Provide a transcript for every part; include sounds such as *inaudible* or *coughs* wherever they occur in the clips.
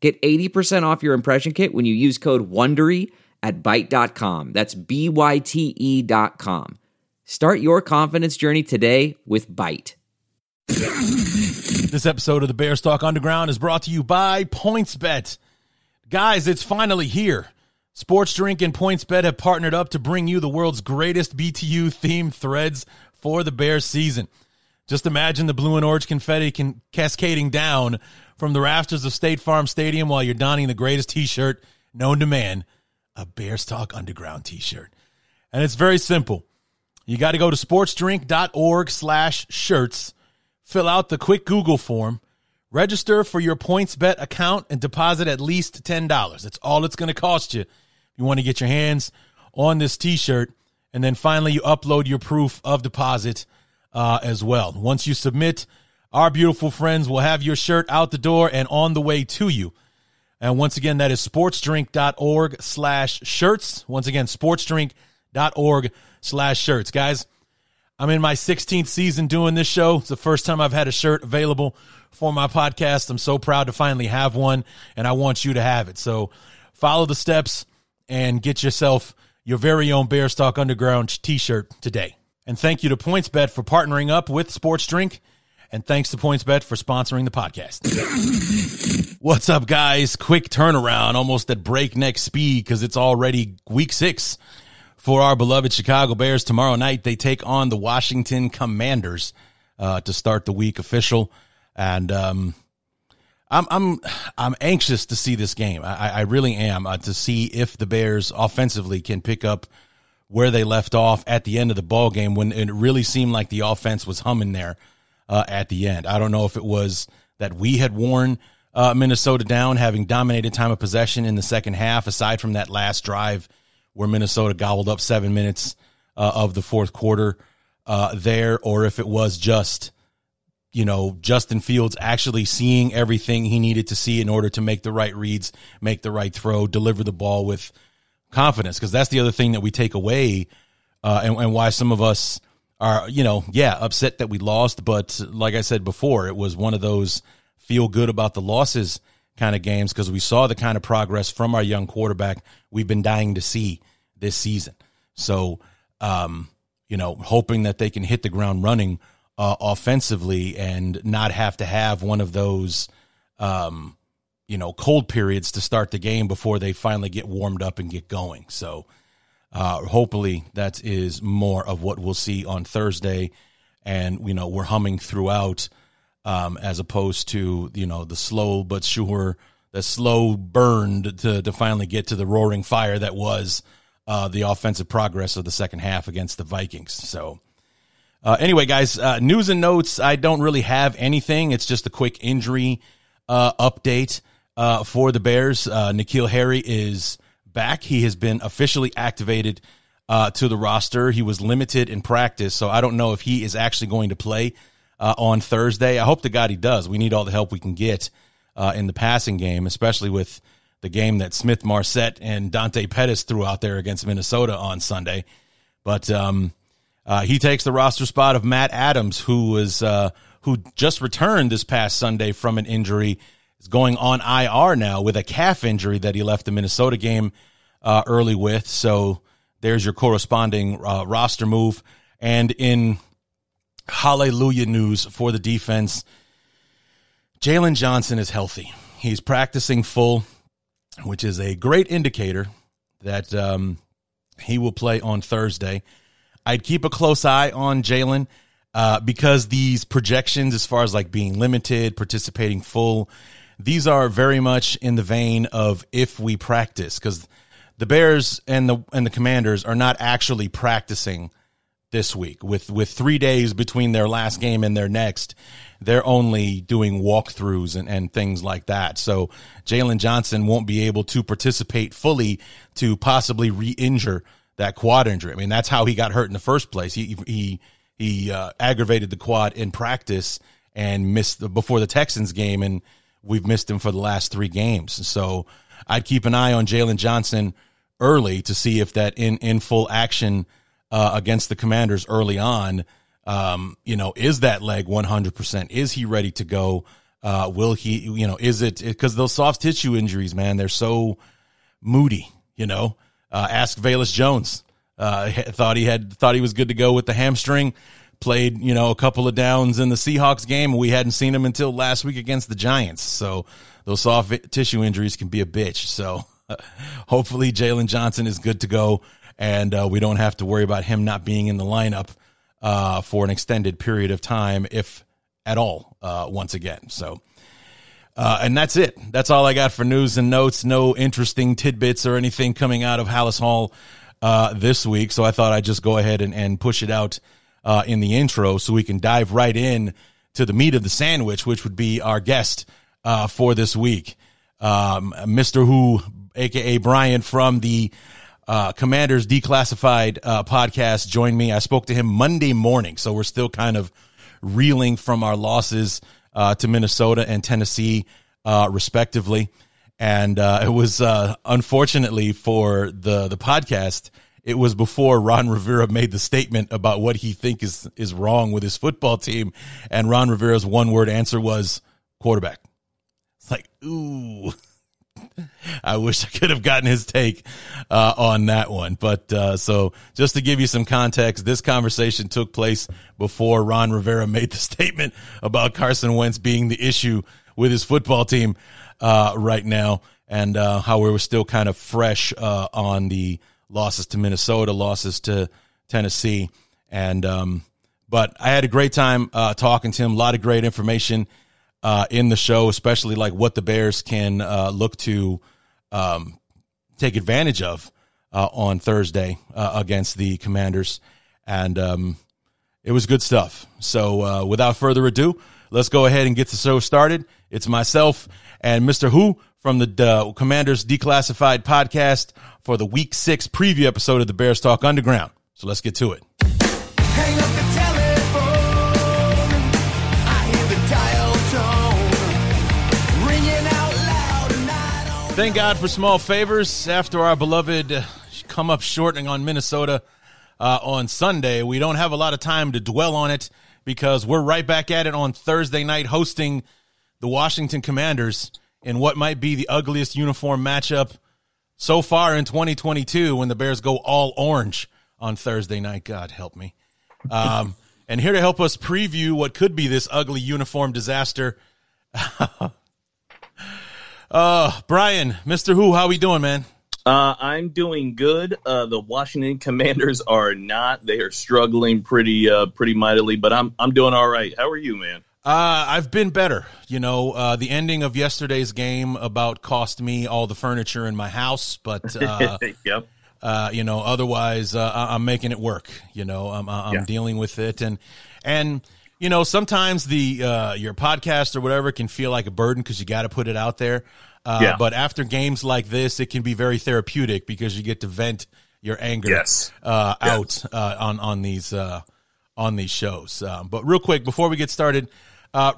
Get 80% off your impression kit when you use code WONDERY at Byte.com. That's B-Y-T-E dot com. Start your confidence journey today with Byte. This episode of the Bears Talk Underground is brought to you by PointsBet. Guys, it's finally here. Sports Drink and PointsBet have partnered up to bring you the world's greatest BTU themed threads for the Bears season. Just imagine the blue and orange confetti can cascading down from the rafters of State Farm Stadium while you're donning the greatest t-shirt known to man, a Bears Talk Underground t-shirt. And it's very simple. You got to go to sportsdrink.org slash shirts, fill out the quick Google form, register for your PointsBet account, and deposit at least $10. That's all it's going to cost you. You want to get your hands on this t-shirt. And then finally, you upload your proof of deposit uh, as well. Once you submit, our beautiful friends will have your shirt out the door and on the way to you. And once again, that is sportsdrink.org slash shirts. Once again, sportsdrink.org slash shirts. Guys, I'm in my 16th season doing this show. It's the first time I've had a shirt available for my podcast. I'm so proud to finally have one, and I want you to have it. So follow the steps and get yourself your very own Bears Talk Underground t shirt today. And thank you to PointsBet for partnering up with Sports Drink. And thanks to PointsBet for sponsoring the podcast. *coughs* What's up, guys? Quick turnaround, almost at breakneck speed because it's already week six for our beloved Chicago Bears. Tomorrow night, they take on the Washington Commanders uh, to start the week official. And um, I'm I'm I'm anxious to see this game. I, I really am uh, to see if the Bears offensively can pick up where they left off at the end of the ball game when it really seemed like the offense was humming there uh, at the end. I don't know if it was that we had worn uh, Minnesota down, having dominated time of possession in the second half, aside from that last drive where Minnesota gobbled up seven minutes uh, of the fourth quarter uh, there, or if it was just you know, Justin Fields actually seeing everything he needed to see in order to make the right reads, make the right throw, deliver the ball with confidence. Because that's the other thing that we take away, uh, and, and why some of us are, you know, yeah, upset that we lost. But like I said before, it was one of those feel good about the losses kind of games because we saw the kind of progress from our young quarterback we've been dying to see this season. So, um, you know, hoping that they can hit the ground running uh, offensively and not have to have one of those, um, you know, cold periods to start the game before they finally get warmed up and get going. So, uh, hopefully, that is more of what we'll see on Thursday. And, you know, we're humming throughout um, as opposed to, you know, the slow but sure, the slow burned to, to finally get to the roaring fire that was uh, the offensive progress of the second half against the Vikings. So, uh, anyway, guys, uh, news and notes. I don't really have anything. It's just a quick injury uh, update uh, for the Bears. Uh, N'Keal Harry is back. He has been officially activated uh, to the roster. He was limited in practice, so I don't know if he is actually going to play on Thursday. I hope to God he does. We need all the help we can get in the passing game, especially with the game that Smith Marsette and Dante Pettis threw out there against Minnesota on Sunday. But um, uh, he takes the roster spot of Matt Adams, who was uh, who just returned this past Sunday from an injury. Is going on IR now with a calf injury that he left the Minnesota game uh, early with. So there's your corresponding uh, roster move. And in hallelujah news for the defense, Jaylon Johnson is healthy. He's practicing full, which is a great indicator that um, he will play on Thursday. I'd keep a close eye on Jaylon uh, because these projections, as far as like being limited, participating full, these are very much in the vein of if we practice because the Bears and the and the Commanders are not actually practicing this week with with three days between their last game and their next. They're only doing walkthroughs and, and things like that. So jaylon Johnson won't be able to participate fully to possibly re-injure that quad injury. I mean, that's how he got hurt in the first place. He he he uh, aggravated the quad in practice and missed the, before the Texans game, and we've missed him for the last three games. So I'd keep an eye on Jaylon Johnson early to see if that in in full action uh, against the Commanders early on, um, you know, is that leg 100%? Is he ready to go? Uh, will he, you know, is it because those soft tissue injuries, man, they're so moody, you know? Uh, ask Velus Jones. Uh, thought he had thought he was good to go with the hamstring. Played, you know, a couple of downs in the Seahawks game. We hadn't seen him until last week against the Giants. So those soft tissue injuries can be a bitch. So *laughs* hopefully Jaylon Johnson is good to go, and uh, we don't have to worry about him not being in the lineup uh, for an extended period of time, if at all. Uh, once again, so. Uh, and that's it. That's all I got for news and notes. No interesting tidbits or anything coming out of Halas Hall uh, this week. So I thought I'd just go ahead and, and push it out uh, in the intro so we can dive right in to the meat of the sandwich, which would be our guest uh, for this week. Um, Mr. Whoo, aka Brian from the uh, Commanders Declassified uh, podcast, joined me. I spoke to him Monday morning. So we're still kind of reeling from our losses uh, to Minnesota and Tennessee, uh, respectively. And it was unfortunately for the the podcast, it was before Ron Rivera made the statement about what he think is is wrong with his football team, and Ron Rivera's one word answer was quarterback. It's like ooh. *laughs* I wish I could have gotten his take uh, on that one. But uh, so, just to give you some context, this conversation took place before Ron Rivera *laughs* made the statement about Carson Wentz being the issue with his football team uh, right now, and uh, how we were still kind of fresh uh, on the losses to Minnesota, losses to Tennessee, and um, but I had a great time uh, talking to him. A lot of great information uh, in the show, especially like what the Bears can uh, look to um, take advantage of uh, on Thursday uh, against the Commanders, and um, it was good stuff. So, uh, without further ado, let's go ahead and get the show started. It's myself and Mr. Whoo from the Commanders Declassified podcast for the Week Six preview episode of the Bears Talk Underground. So let's get to it. Thank God for small favors after our beloved come up shortening on Minnesota uh, on Sunday. We don't have a lot of time to dwell on it because we're right back at it on Thursday night hosting the Washington Commanders in what might be the ugliest uniform matchup so far in 2022 when the Bears go all orange on Thursday night. God help me. Um, *laughs* and here to help us preview what could be this ugly uniform disaster *laughs* Uh, Brian, Mr. Whoo, how we doing, man? Uh, I'm doing good. Uh, the Washington *laughs* Commanders are not. They are struggling pretty, uh, pretty mightily, but I'm, I'm doing all right. How are you, man? Uh, I've been better. You know, uh, the ending of yesterday's game about cost me all the furniture in my house, but *laughs* uh, yep. Uh, you know, otherwise uh, I'm making it work. You know, I'm, I'm yeah. dealing with it, and and you know, sometimes the uh, your podcast or whatever can feel like a burden because you got to put it out there. Uh, yeah. But after games like this, it can be very therapeutic because you get to vent your anger yes. Uh, out uh, on on these uh, on these shows. Um, but real quick before we get started, uh,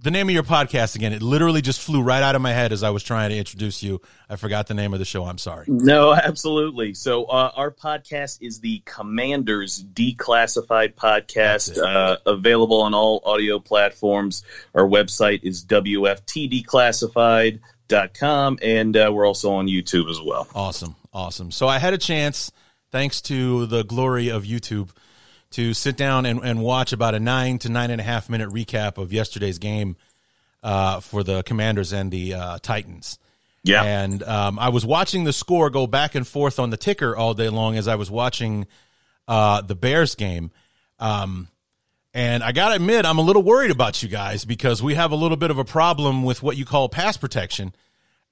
the name of your podcast again. It literally just flew right out of my head as I was trying to introduce you. I forgot the name of the show. I'm sorry. No, absolutely. So uh, our podcast is the Commanders Declassified podcast, uh, available on all audio platforms. Our website is wftdeclassified.com, and uh, we're also on YouTube as well. Awesome, awesome. So I had a chance, thanks to the glory of YouTube to sit down and, and watch about a nine to nine and a half minute recap of yesterday's game uh, for the Commanders and the uh, Titans. Yeah. And um, I was watching the score go back and forth on the ticker all day long as I was watching uh, the Bears game. Um, and I got to admit, I'm a little worried about you guys because we have a little bit of a problem with what you call pass protection.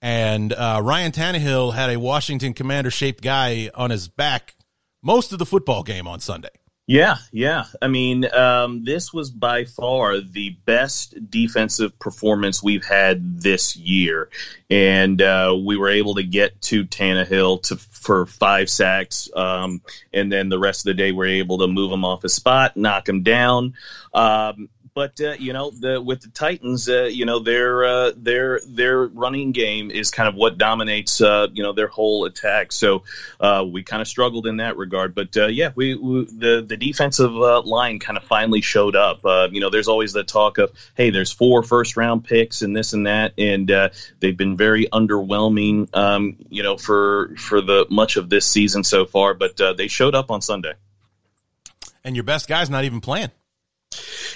And uh, Ryan Tannehill had a Washington Commander shaped guy on his back most of the football game on Sunday. Yeah, yeah. I mean, um, this was by far the best defensive performance we've had this year, and uh, we were able to get to Tannehill to for five sacks, um, and then the rest of the day we are able to move him off his spot, knock him down. Um, but uh, you know, the, with the Titans, uh, you know their uh, their their running game is kind of what dominates uh, you know their whole attack. So uh, we kind of struggled in that regard. But uh, yeah, we, we, the the defensive line kind of finally showed up. you know, there's always the talk of hey, there's four first round picks and this and that, and they've been very underwhelming. Um, you know, for for the much of this season so far, but they showed up on Sunday. And your best guy's not even playing.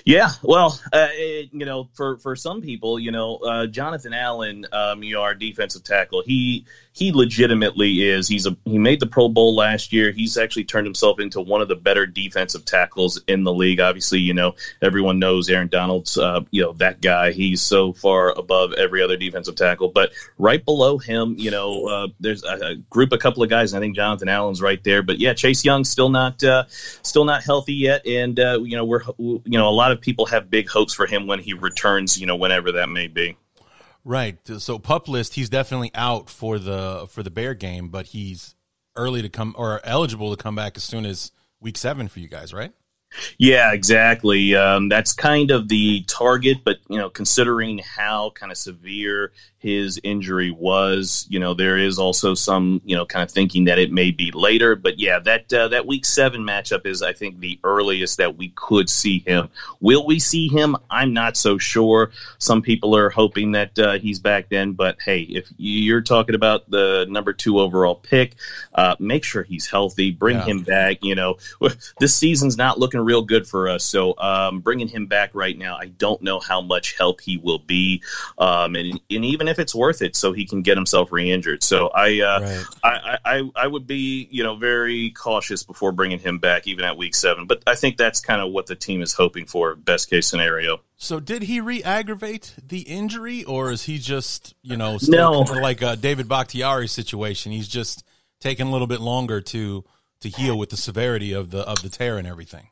Yeah, well, uh, it, you know, for for some people, you know, uh, Jonathan Allen, um, you know, our defensive tackle, he he legitimately is. He's a he made the Pro Bowl last year. He's actually turned himself into one of the better defensive tackles in the league. Obviously, you know everyone knows Aaron Donald's uh, you know that guy. He's so far above every other defensive tackle. But right below him, you know, uh, there's a, a, group, a couple of guys. I think Jonathan Allen's right there. But yeah, Chase Young still not uh, still not healthy yet, and uh, you know we're you know a lot of people have big hopes for him when he returns. You know, whenever that may be. Right. So pup list, he's definitely out for the for the Bear game, but he's early to come or eligible to come back as soon as week seven for you guys, right? Yeah, exactly. Um, that's kind of the target, but you know, considering how kind of severe his injury was. You know, there is also some, you know, kind of thinking that it may be later. But yeah, that uh, that week seven matchup is, I think, the earliest that we could see him. Will we see him? I'm not so sure. Some people are hoping that uh, he's back then. But hey, if you're talking about the number two overall pick, uh, make sure he's healthy. Bring yeah. him back. You know, this season's not looking real good for us. So um, bringing him back right now, I don't know how much help he will be. Um, and, and even if it's worth it, so he can get himself re-injured. So I, uh, right. I, I, I would be, you know, very cautious before bringing him back, even at week seven. But I think that's kind of what the team is hoping for, best case scenario. So did he re-aggravate the injury, or is he just, you know, no. like a David Bakhtiari situation? He's just taking a little bit longer to to heal with the severity of the of the tear and everything.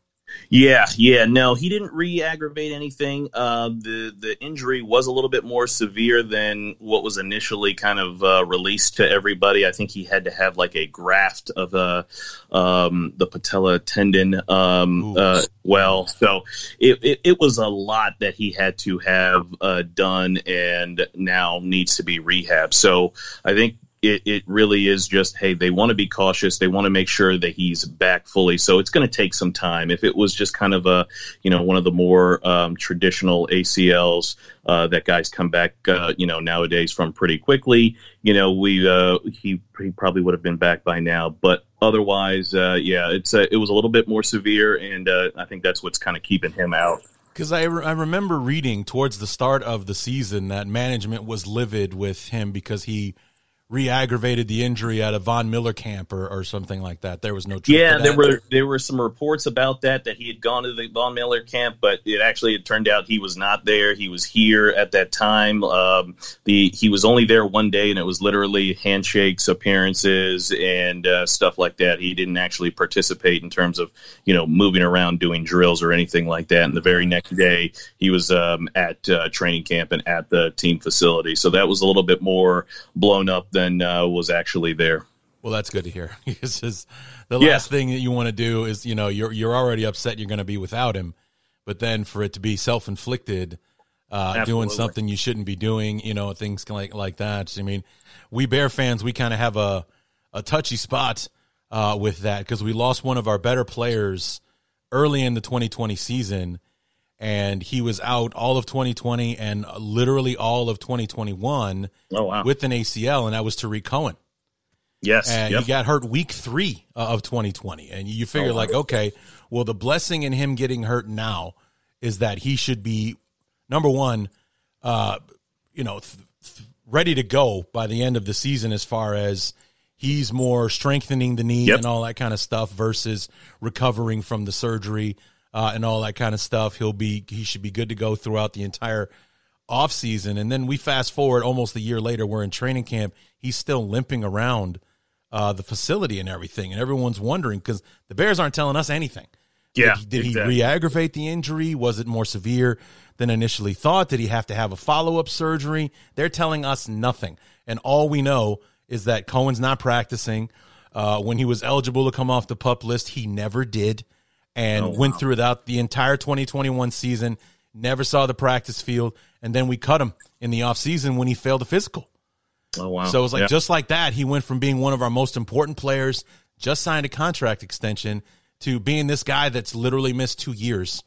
Yeah, yeah, no, he didn't re-aggravate anything. Uh, the the injury was a little bit more severe than what was initially kind of uh, released to everybody. I think he had to have like a graft of uh, um, the patella tendon. Um, uh, well, so it, it, it was a lot that he had to have uh, done, and now needs to be rehab. So I think it, it really is just hey they want to be cautious. They want to make sure that he's back fully. So it's going to take some time. If it was just kind of a you know one of the more um, traditional acls uh, that guys come back uh, you know nowadays from pretty quickly you know we uh, he, he probably would have been back by now. But otherwise uh, yeah it's uh, it was a little bit more severe and uh, i think that's what's kind of keeping him out. Because I, re- I remember reading towards the start of the season that management was livid with him because he re-aggravated the injury at a Von Miller camp or, or something like that. There was no yeah. There were there were some reports about that that he had gone to the Von Miller camp, but it actually it turned out he was not there. He was here at that time. Um, the he was only there one day, and it was literally handshakes, appearances, and uh, stuff like that. He didn't actually participate in terms of you know moving around doing drills or anything like that. And the very next day, he was um, at uh, training camp and at the team facility. So that was a little bit more blown up than uh, was actually there. Well, that's good to hear. *laughs* because the yeah. last thing that you want to do is, you know, you're you're already upset you're going to be without him, but then for it to be self inflicted, uh, doing something you shouldn't be doing, you know, things like like that. I mean, we Bear fans, we kind of have a a touchy spot uh, with that because we lost one of our better players early in the 2020 season, and he was out all of 2020 and literally all of 2021 oh, wow. with an ACL, and that was Tarik Cohen. Yes, and yep. he got hurt week three of 2020, and you figure oh, like, okay, well, the blessing in him getting hurt now is that he should be number one, uh, you know, th- th- ready to go by the end of the season as far as he's more strengthening the knee yep. and all that kind of stuff versus recovering from the surgery uh, and all that kind of stuff. He'll be he should be good to go throughout the entire off season. And then we fast forward almost a year later, we're in training camp. He's still limping around uh, the facility and everything, and everyone's wondering because the Bears aren't telling us anything. Yeah, Did, did exactly. he re-aggravate the injury? Was it more severe than initially thought? Did he have to have a follow-up surgery? They're telling us nothing, and all we know is that Cohen's not practicing. Uh, when he was eligible to come off the pup list, he never did, and Oh, went through without the entire 2021 season. Never saw the practice field, and then we cut him in the offseason when he failed a physical. Oh wow! So it was like Yeah. just like that, he went from being one of our most important players, just signed a contract extension, to being this guy that's literally missed two years.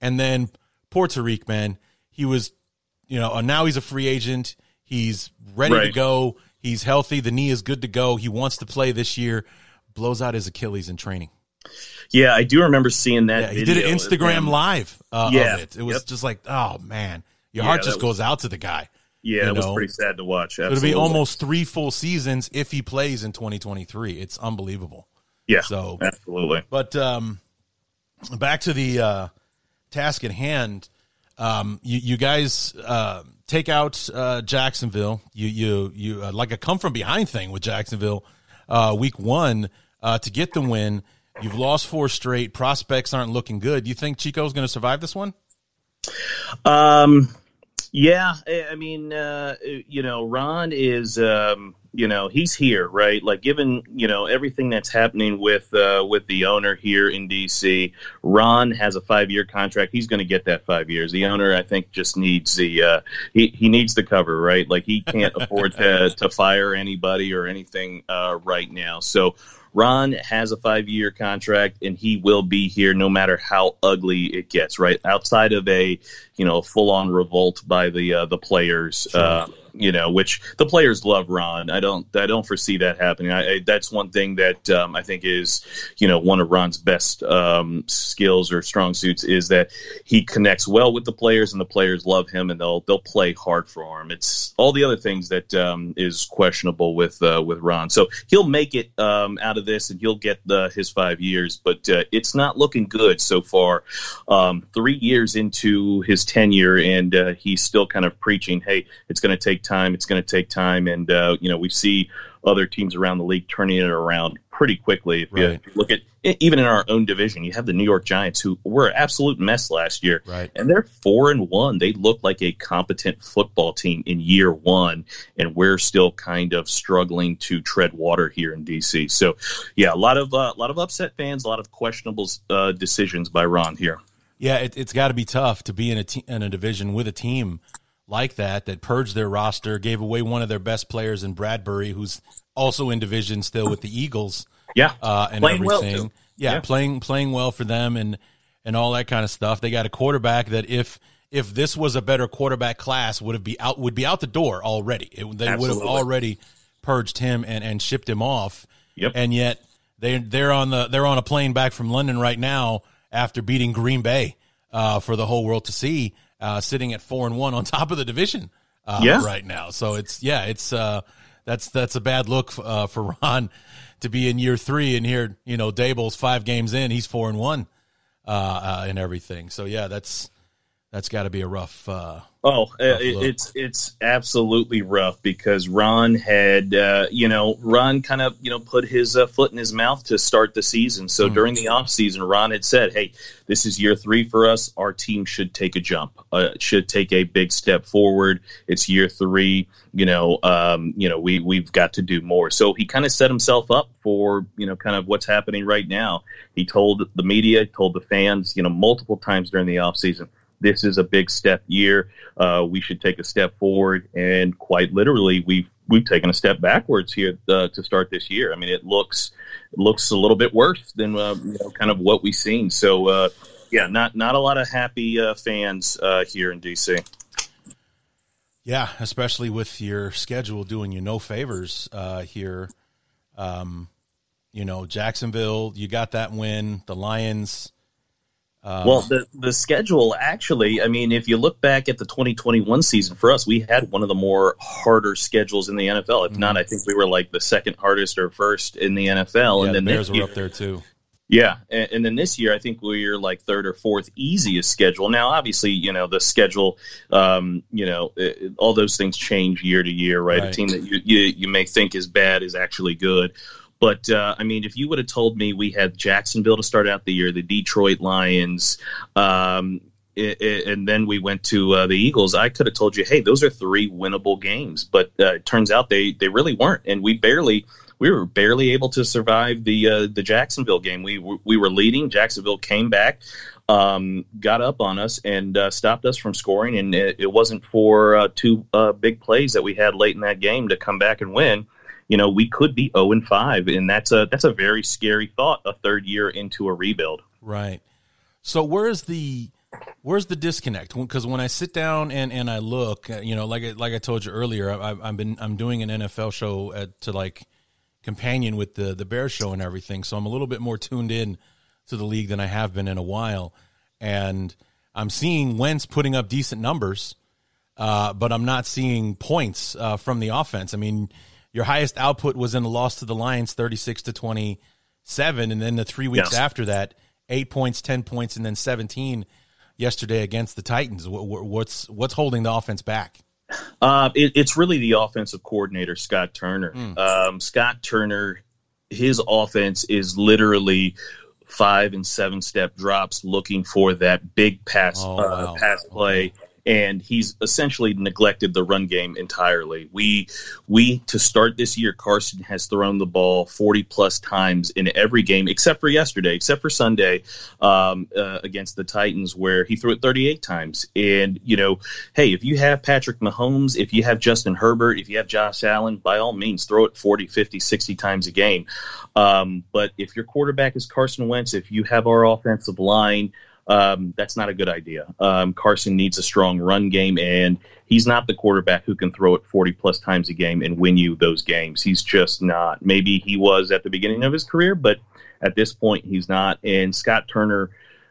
And then Puerto Rico, man, he was, you know, uh, now he's a free agent. He's ready to go. He's healthy. The knee is good to go. He wants to play this year. Blows out his Achilles in training. Yeah, I do remember seeing that. Yeah, he did an Instagram live uh, Yeah. of it. It was Yep. just like, oh man, your Yeah, heart just was- goes out to the guy. Yeah, it was pretty sad to watch. It'll be almost three full seasons if he plays in 2023. It's unbelievable. yeah. So, absolutely. but um, back to the uh, task at hand. Um, you, you guys uh, take out uh, Jacksonville. You you you uh, like a come from behind thing with Jacksonville. Uh, week one uh, to get the win. You've lost four straight. Prospects aren't looking good. You think Chico's going to survive this one? Um, yeah, I mean, uh, you know, Ron is, um, you know, he's here, right? Like, given you know everything that's happening with uh, with the owner here in DC, Ron has a five year contract. He's going to get that five years. The owner, I think, just needs the uh, he he needs the cover, right? Like, he can't *laughs* afford to to fire anybody or anything uh, right now. So. Ron has a five year contract and he will be here no matter how ugly it gets, right? Outside of a, you know, full on revolt by the uh, the players, uh, you know, which the players love Ron. I don't I don't foresee that happening. I, I, that's one thing that um, I think is, you know, one of Ron's best um, skills or strong suits is that he connects well with the players and the players love him and they'll they'll play hard for him. It's all the other things that um, is questionable with uh, with Ron. So he'll make it um, out of this and he'll get the, his five years, but uh, it's not looking good so far. Um, three years into his tenure, and uh, he's still kind of preaching, "Hey, it's going to take time. It's going to take time." And uh, you know, we see other teams around the league turning it around pretty quickly. If, you, Right. you look at even in our own division, you have the New York Giants, who were an absolute mess last year, Right. and they're four and one. They look like a competent football team in year one, and we're still kind of struggling to tread water here in DC. So, yeah, a lot of uh, a lot of upset fans, a lot of questionable uh, decisions by Ron here. Yeah, it, it's got to be tough to be in a te- in a division with a team like that that purged their roster, gave away one of their best players in Bradberry, who's also in division still with the Eagles, Yeah, uh, and Playing well, everything. too. yeah, Yeah. playing playing well for them and and all that kind of stuff. They got a quarterback that if if this was a better quarterback class would have be out would be out the door already. It, they would have already purged him and and shipped him off. Yep. And yet they they're on the they're on a plane back from London right now after beating Green Bay uh, for the whole world to see, uh, sitting at four and one on *laughs* top of the division uh, Yeah. right now. So it's yeah, it's uh, that's that's a bad look uh, for *laughs* Ron to be in year three and here you know Daboll's five games in, he's four and one uh, uh, and everything. So yeah, that's that's got to be a rough. Oh, uh, it, it's it's absolutely rough because Ron had uh, you know Ron kind of you know put his uh, foot in his mouth to start the season. So Mhm. during the off season, Ron had said, "Hey, this is year three for us. Our team should take a jump. Uh, should take a big step forward. It's year three. You know, um, you know we we've got to do more." So he kind of set himself up for you know kind of what's happening right now. He told the media, told the fans, you know, multiple times during the off season this is a big step year. Uh, we should take a step forward, and quite literally, we've we've taken a step backwards here uh, to start this year. I mean, it looks it looks a little bit worse than uh, you know, kind of what we've seen. So, uh, yeah, not not a lot of happy uh, fans uh, here in DC. yeah, especially with your schedule doing you no favors here. Um, you know, Jacksonville, you got that win. The Lions. Um, Well, the the schedule actually, I mean, if you look back at the 2021 season for us, we had one of the more harder schedules in the NFL. If not, I think we were like the second hardest or first in the NFL. Mm-hmm. yeah, and then the Bears this were year, up there too. Yeah, and, and then this year I think we're like third or fourth easiest schedule. Now, obviously, you know the schedule, um, you know, it, all those things change year to year, right? A team that you, you you may think is bad is actually good, But uh, I mean, if you would have told me we had Jacksonville to start out the year, the Detroit Lions, um, and then we went to uh, the Eagles, I could have told you, hey, those are three winnable games. But uh, it turns out they they really weren't, and we barely we were barely able to survive the uh, the Jacksonville game. We we were leading. Jacksonville came back, um, got up on us, and uh, stopped us from scoring. And it, it wasn't for uh, two uh, big plays that we had late in that game to come back and win. You know, we could be zero and five, and that's a that's a very scary thought. A third year into a rebuild, right? So where's the where's the disconnect? Because when I sit down and, and I look, uh, you know, like I, like I told you earlier, I, have been I'm doing an NFL show at, to like companion with the the Bear show and everything, so I'm a little bit more tuned in to the league than I have been in a while, and I'm seeing Wentz putting up decent numbers, uh, but I'm not seeing points uh, from the offense. I mean, your highest output was in the loss to the Lions, 36 to 27, and then the three weeks yes. after that, eight points, 10 points, and then 17 yesterday against the Titans. What's what's holding the offense back? Uh, it, it's really the offensive coordinator, Scott Turner. Mm. Um, Scott Turner, his offense is literally five and seven step drops, looking for that big pass oh, uh, wow. pass play. And he's essentially neglected the run game entirely. We we to start this year, Carson has thrown the ball 40 plus times in every game except for yesterday, except for Sunday um, uh, against the Titans, where he threw it 38 times. And you know, hey, if you have Patrick Mahomes, if you have Justin Herbert, if you have Josh Allen, by all means, throw it 40, 50, 60 times a game. Um, but if your quarterback is Carson Wentz, if you have our offensive line um, that's not a good idea. Um, Carson needs a strong run game, and he's not the quarterback who can throw it 40 plus times a game and win you those games. He's just not. Maybe he was at the beginning of his career, but at this point, he's not. And Scott Turner,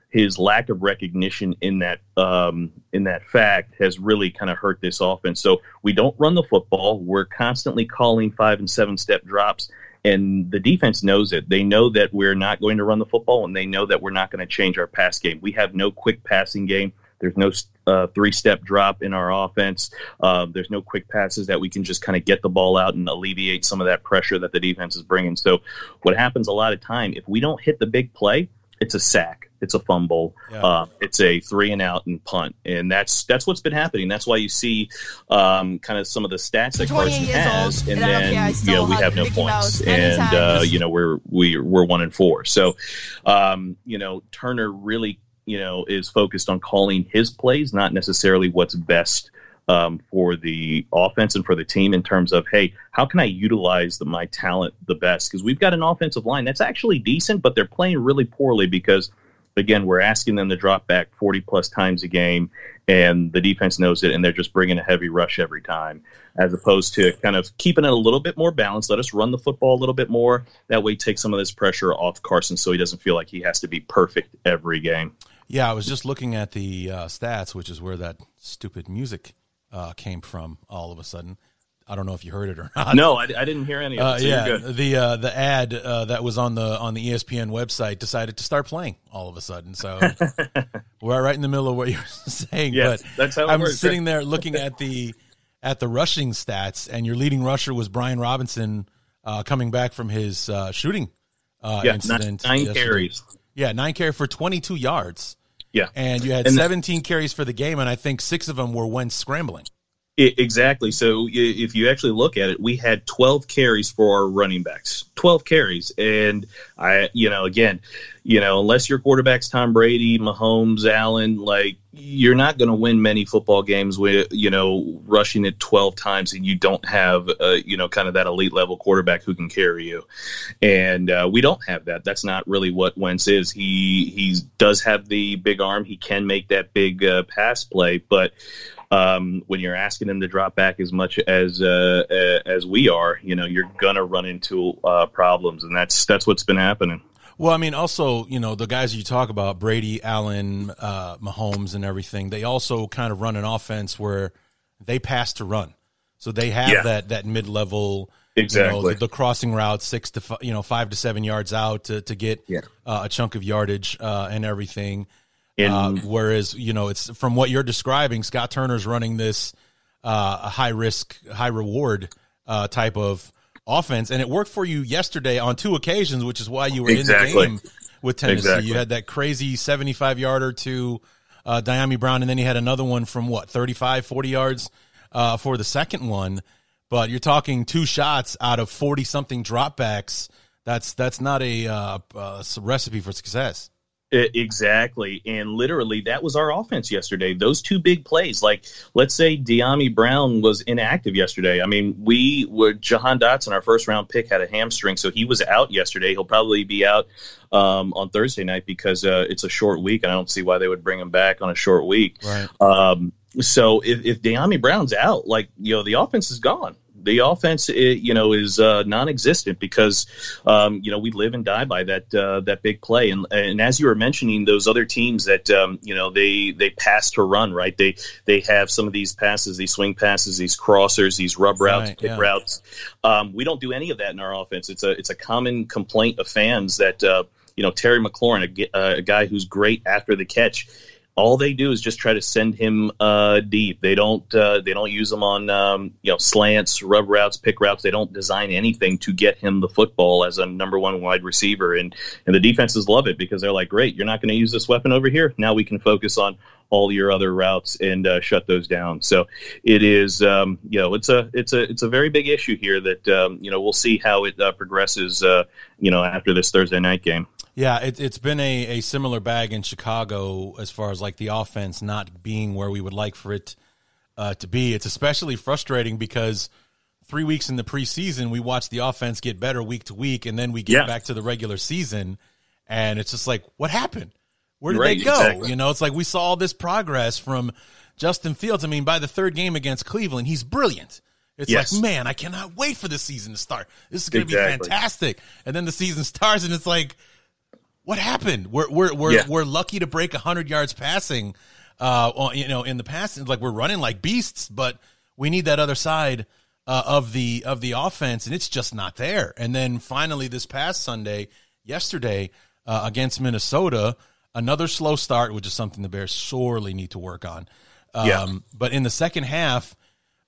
his lack of recognition in that um, in that fact has really kind of hurt this offense. So we don't run the football. We're constantly calling five and seven step drops and the defense knows it. They know that we're not going to run the football, and they know that we're not going to change our pass game. We have no quick passing game. There's no uh, three step drop in our offense. Uh, there's no quick passes that we can just kind of get the ball out and alleviate some of that pressure that the defense is bringing. So, what happens a lot of time if we don't hit the big play, it's a sack, it's a fumble, yeah. uh, it's a three and out and punt, and that's that's what's been happening. That's why you see um, kind of some of the stats that Carson has, old, and, and then you know we have no points, and uh, you know we're we we're one and four. So um, you know Turner really you know is focused on calling his plays, not necessarily what's best um, for the offense and for the team in terms of, hey, how can I utilize the, my talent the best? Because we've got an offensive line that's actually decent, but they're playing really poorly because, again, we're asking them to drop back 40 plus times a game, and the defense knows it, and they're just bringing a heavy rush every time, as opposed to kind of keeping it a little bit more balanced. Let us run the football a little bit more. That way, take some of this pressure off Carson so he doesn't feel like he has to be perfect every game. Yeah, I was just looking at the uh, stats, which is where that stupid music uh, came from all of a sudden. I don't know if you heard it or *laughs* not. No, I, I didn't hear any of it. Uh, so yeah, the uh, the ad uh, that was on the on the ESPN website decided to start playing all of a sudden. So *laughs* we're right in the middle of what you're *laughs* saying. Yes, but that's how I'm works. sitting there looking at the at the rushing stats, and your leading rusher was Brian Robinson uh, coming back from his uh, shooting uh, yeah, incident. Nine yesterday. carries. Yeah, nine carries for 22 yards. Yeah. And you had and 17 carries for the game, and I think six of them were when scrambling. It, exactly. So if you actually look at it, we had 12 carries for our running backs. 12 carries. And I, you know, again, you know, unless your quarterback's Tom Brady, Mahomes, Allen, like you're not going to win many football games with, you know, rushing it 12 times and you don't have, uh, you know, kind of that elite level quarterback who can carry you. And uh, we don't have that. That's not really what Wentz is. He, he does have the big arm. He can make that big uh, pass play, but um, when you're asking them to drop back as much as uh, uh, as we are, you know, you're gonna run into uh, problems, and that's that's what's been happening. Well, I mean, also, you know, the guys you talk about, Brady, Allen, uh, Mahomes, and everything, they also kind of run an offense where they pass to run, so they have yeah. that that mid level. Exactly. You know, the, the, crossing route, six to you know five to seven yards out to to get yeah. uh, a chunk of yardage uh, and everything. In, uh, whereas, you know, it's from what you're describing, Scott Turner's running this uh, high risk, high reward uh, type of offense, and it worked for you yesterday on two occasions, which is why you were Exactly. in the game with Tennessee. Exactly. You had that crazy 75 yarder to uh, Dyami Brown, and then you had another one from what 35, 40 yards uh, for the second one. But you're talking two shots out of 40 something dropbacks. That's that's not a uh, uh, recipe for success. Exactly. And literally, that was our offense yesterday. Those two big plays. Like, let's say Dyami Brown was inactive yesterday. I mean, we were, Jahan Dotson, our first round pick, had a hamstring, so he was out yesterday. He'll probably be out um, on Thursday night because uh, it's a short week, and I don't see why they would bring him back on a short week. Right. Um, so if, if Dyami Brown's out, like, you know, the offense is gone. The offense, it, you know, is uh, non-existent because, um, you know, we live and die by that uh, that big play. And and as you were mentioning, those other teams that um, you know they they pass to run, right? They they have some of these passes, these swing passes, these crossers, these rub routes, Right, pick yeah. routes. Um, we don't do any of that in our offense. It's a it's a common complaint of fans that uh, you know Terry McLaurin, a, a guy who's great after the catch. All they do is just try to send him uh, deep. They don't. Uh, they don't use him on um, you know slants, rub routes, pick routes. They don't design anything to get him the football as a number one wide receiver. And and the defenses love it because they're like, great, you're not going to use this weapon over here. Now we can focus on all your other routes and uh, shut those down. So it is, um, you know, it's a it's a it's a very big issue here that um, you know we'll see how it uh, progresses. Uh, you know, after this Thursday night game. Yeah, it, it's been a, a similar bag in Chicago as far as like the offense not being where we would like for it uh, to be. It's especially frustrating because three weeks in the preseason, we watch the offense get better week to week, and then we get Yeah. back to the regular season, and it's just like, what happened? Where did Right, they go? exactly. You know, it's like we saw all this progress from Justin Fields. I mean, by the third game against Cleveland, he's brilliant. It's Yes. like, man, I cannot wait for the season to start. This is going to be fantastic. And then the season starts, and it's like, what happened? We're we're we're, Yeah. we're lucky to break hundred yards passing, uh, you know, in the passing. Like we're running like beasts, but we need that other side uh, of the of the offense, and it's just not there. And then finally, this past Sunday, yesterday uh, against Minnesota, another slow start, which is something the Bears sorely need to work on. Um, Yeah. But in the second half,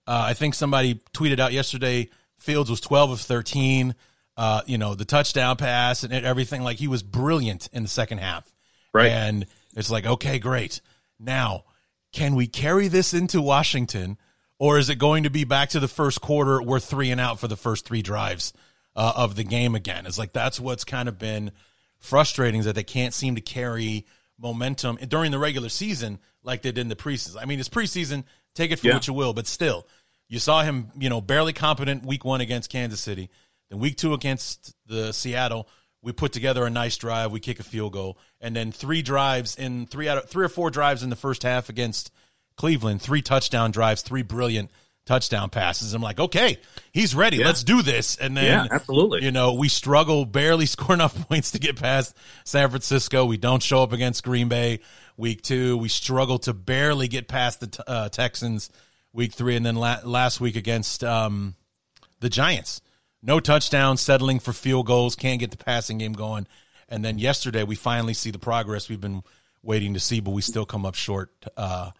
uh, I think somebody tweeted out yesterday Fields was 12 of 13. Uh, you know, the touchdown pass and everything. Like he was brilliant in the second half. Right. And it's like, okay, great. Now, can we carry this into Washington or is it going to be back to the first quarter? We're three and out for the first three drives uh, of the game again. It's like that's what's kind of been frustrating is that they can't seem to carry momentum during the regular season like they did in the preseason. I mean, it's preseason, take it for Yeah. what you will, but still, you saw him, you know, barely competent week one against Kansas City. Then week two against the Seattle, we put together a nice drive, we kick a field goal, and then three drives in three out of three or four drives in the first half against Cleveland, three touchdown drives, three brilliant touchdown passes. I'm like, okay, he's ready. Yeah. Let's do this. And then Yeah, absolutely. you know, we struggle, barely *laughs* score enough points to get past San Francisco. We don't show up against Green Bay week two. We struggle to barely get past the uh, Texans week three. And then la- last week against um, the Giants. No touchdowns, settling for field goals, can't get the passing game going. And then yesterday, we finally see the progress we've been waiting to see, but we still come up short uh,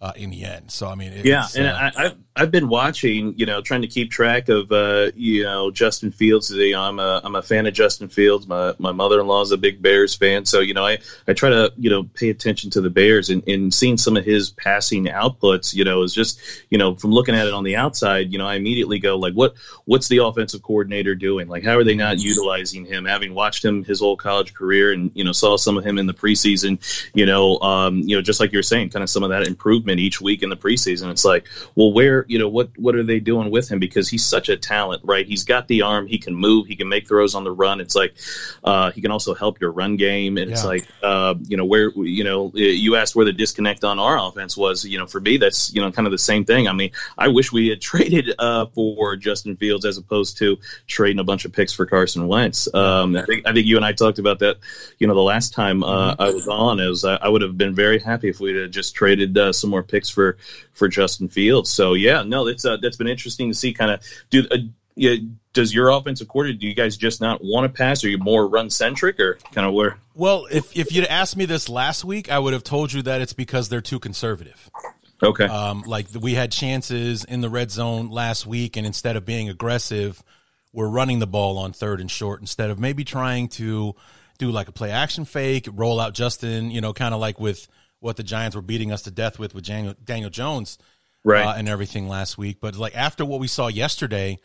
uh, in the end. So, I mean, it's, Yeah, and uh, I, I've I've been watching, you know, trying to keep track of, uh, you know, Justin Fields. You know, I'm a I'm a fan of Justin Fields. My my mother in law is a big Bears fan, so you know, I I try to you know pay attention to the Bears and, and seeing some of his passing outputs. You know, is just you know from looking at it on the outside, you know, I immediately go like, what what's the offensive coordinator doing? Like, how are they not utilizing him? Having watched him his whole college career and you know saw some of him in the preseason, you know, um, you know, just like you're saying, kind of some of that improvement each week in the preseason. It's like, well, where, you know, what what are they doing with him? Because he's such a talent, right? He's got the arm, he can move, he can make throws on the run. It's like uh, he can also help your run game, and it's like, uh, you know, where, you know, you asked where the disconnect on our offense was. You know, for me, that's you know kind of the same thing. I mean, I wish we had *laughs* traded uh, for Justin Fields as opposed to trading a bunch of picks for Carson Wentz. Um, I think I think you and I talked about that. You know, the last time uh, I was on, is I, I would have been very happy if we'd have just traded uh, some more picks for for Justin Fields. So yeah, no, that's uh, that's been interesting to see. Kind of do. Uh, yeah, does your offensive coordinator? Do you guys just not want to pass? Are you more run centric, or kind of where? Well, if if you'd asked me this last week, I would have told you that it's because they're too conservative. Okay, Um, like we had chances in the red zone last week, and instead of being aggressive, we're running the ball on third and short instead of maybe trying to do like a play action fake, roll out Justin, you know, kind of like with what the Giants were beating us to death with with Daniel, Daniel Jones right. uh, and everything last week. But like after what we saw yesterday,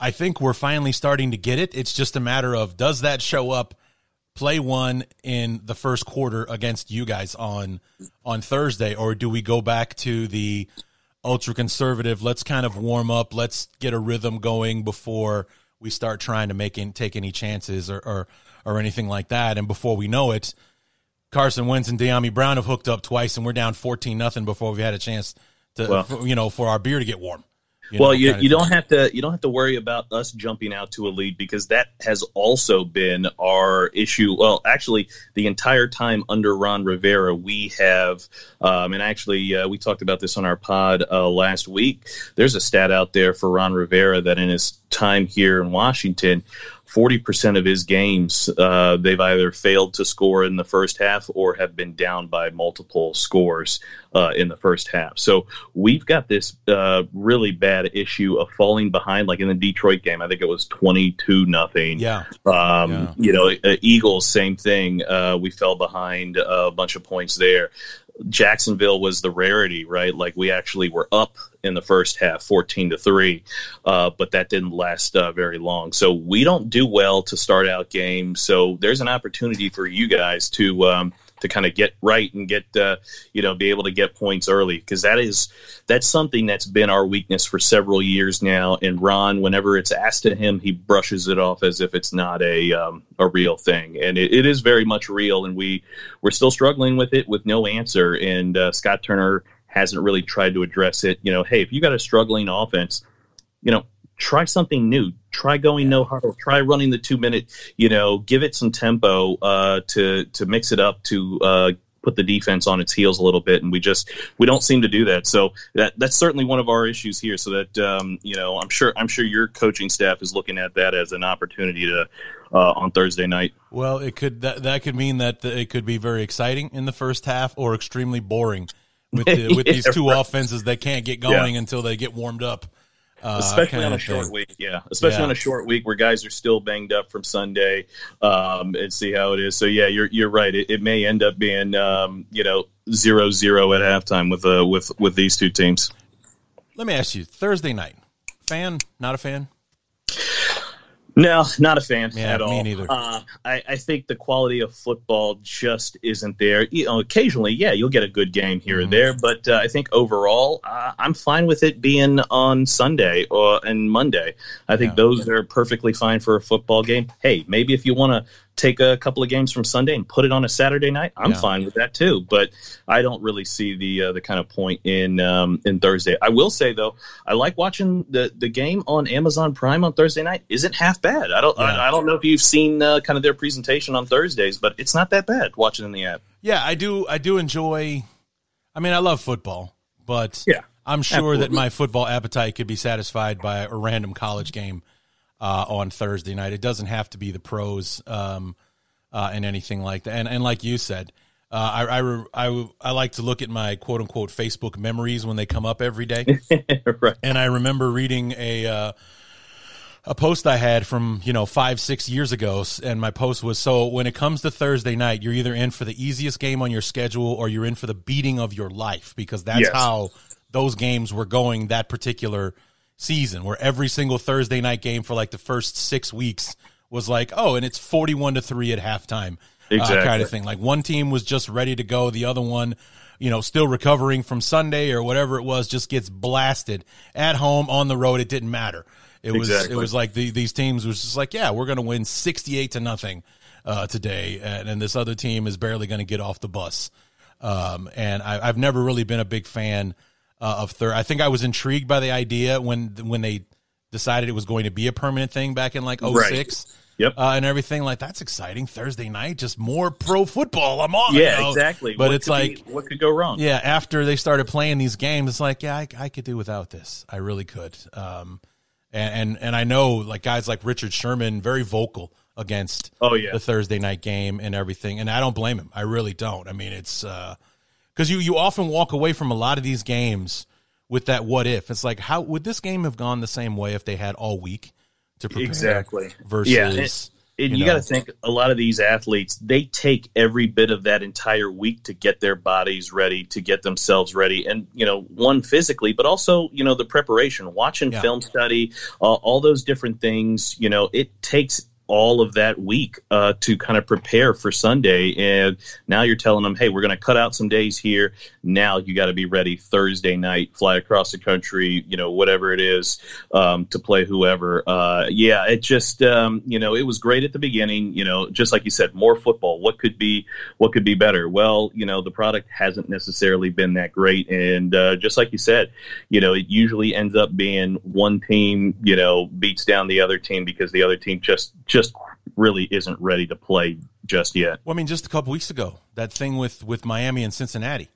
I think we're finally starting to get it. It's just a matter of does that show up play one in the first quarter against you guys on on Thursday, or do we go back to the ultra conservative? Let's kind of warm up. Let's get a rhythm going before we start trying to make in, take any chances or, or or anything like that. And before we know it, Carson Wentz and Dyami Brown have hooked up twice, and we're down fourteen nothing before we've had a chance to Well- for, you know for our beer to get warm. You well, know, you, you don't have to you don't have to worry about us jumping out to a lead because that has also been our issue. Well, actually, the entire time under Ron Rivera, we have, um, and actually uh, we talked about this on our pod uh, last week. There's a stat out there for Ron Rivera that in his time here in Washington. 40% of his games, uh, they've either failed to score in the first half or have been down by multiple scores uh, in the first half. So we've got this uh, really bad issue of falling behind. Like in the Detroit game, I think it was 22 nothing. Yeah, Um, Yeah. You know, uh, Eagles, same thing. Uh, we fell behind a bunch of points there. Jacksonville was the rarity, right? Like we actually were up in the first half, fourteen to three, uh, but that didn't last uh, very long. So we don't do well to start out games. So there's an opportunity for you guys to um, to kind of get right and get uh, you know be able to get points early because that is that's something that's been our weakness for several years now. And Ron, whenever it's asked of him, he brushes it off as if it's not a um, a real thing, and it, it is very much real. And we we're still struggling with it with no answer. And uh, Scott Turner hasn't really tried to address it. You know, hey, if you got a struggling offense, you know, try something new. Try going no huddle. Try running the two minute. You know, give it some tempo uh, to to mix it up to uh, put the defense on its heels a little bit. And we just we don't seem to do that. So that that's certainly one of our issues here. So that um, you know, I'm sure I'm sure your coaching staff is looking at that as an opportunity to uh, on Thursday night. Well, it could that that could mean that it could be very exciting in the first half or extremely boring with the, with *laughs* these two right. offenses that can't get going until they get warmed up. Uh, especially on a short thing. week. Yeah, especially Yeah. on a short week where guys are still banged up from Sunday, um, and see how it is. So yeah, you're you're right. It, it may end up being um, you know zero zero at halftime with uh with with these two teams. Let me ask you: Thursday night, fan? Not a fan? No, not a fan Yeah, at me all. neither. Uh, I, I think the quality of football just isn't there. You know, occasionally, yeah, you'll get a good game here Mm-hmm. or there, but uh, I think overall, uh, I'm fine with it being on Sunday or and Monday. I think Yeah. those are perfectly fine for a football game. Hey, maybe if you want to take a couple of games from Sunday and put it on a Saturday night, I'm Yeah. fine with that too. But I don't really see the uh, the kind of point in um, in Thursday. I will say though, I like watching the the game on Amazon Prime on Thursday night. Isn't half bad. I don't Yeah. I, I don't know if you've seen uh, kind of their presentation on Thursdays, but it's not that bad watching in the app. Yeah, I do. I do enjoy. I mean, I love football, but Yeah, I'm sure that my football appetite could be satisfied by a random college game uh, on Thursday night. It doesn't have to be the pros um, uh, and anything like that. And and like you said, uh, I I, I I like to look at my quote unquote Facebook memories when they come up every day. *laughs* right. and I remember reading a uh, a post I had from you know five six years ago, and my post was so when it comes to Thursday night, you're either in for the easiest game on your schedule or you're in for the beating of your life because that's Yes. how those games were going that particular season, where every single Thursday night game for like the first six weeks was like, oh, and it's forty one to three at halftime, uh, kind of thing. Like one team was just ready to go, the other one, you know, still recovering from Sunday or whatever it was, just gets blasted at home on the road. It didn't matter. It was Exactly. it was like the, these teams was just like, yeah, we're going to win sixty eight to nothing uh, today, and, and this other team is barely going to get off the bus. Um, and I, I've never really been a big fan uh, of third. I think I was intrigued by the idea when when they decided it was going to be a permanent thing back in like 06 Right. Yep. uh, and everything like that's exciting Thursday night just more pro football I'm on yeah, you know? exactly. but What it's like be- what could go wrong? yeah after they started playing these games it's like yeah I, I could do without this I really could um and, and and I know like guys like Richard Sherman very vocal against Oh yeah. the Thursday night game and everything. And I don't blame him. I really don't. I mean, it's because you you often walk away from a lot of these games with that what if. It's like how would this game have gone the same way if they had all week to prepare. Exactly. Versus, Yeah, and- And You you, know. got to think a lot of these athletes, they take every bit of that entire week to get their bodies ready, to get themselves ready. And, you know, one physically, but also, you know, the preparation, watching Yeah. film study, uh, all those different things, you know, it takes all of that week uh, to kind of prepare for Sunday. And now you're telling them, hey, we're going to cut out some days here. Now you got to be ready Thursday night, fly across the country, you know, whatever it is um, to play whoever. Uh, yeah, it just, um, you know, it was great at the beginning. You know, just like you said, more football. What could be, what could be better? Well, you know, the product hasn't necessarily been that great, and uh, just like you said, you know, it usually ends up being one team, you know, beats down the other team because the other team just just really isn't ready to play just yet. Well, I mean, just a couple weeks ago, that thing with with Miami and Cincinnati.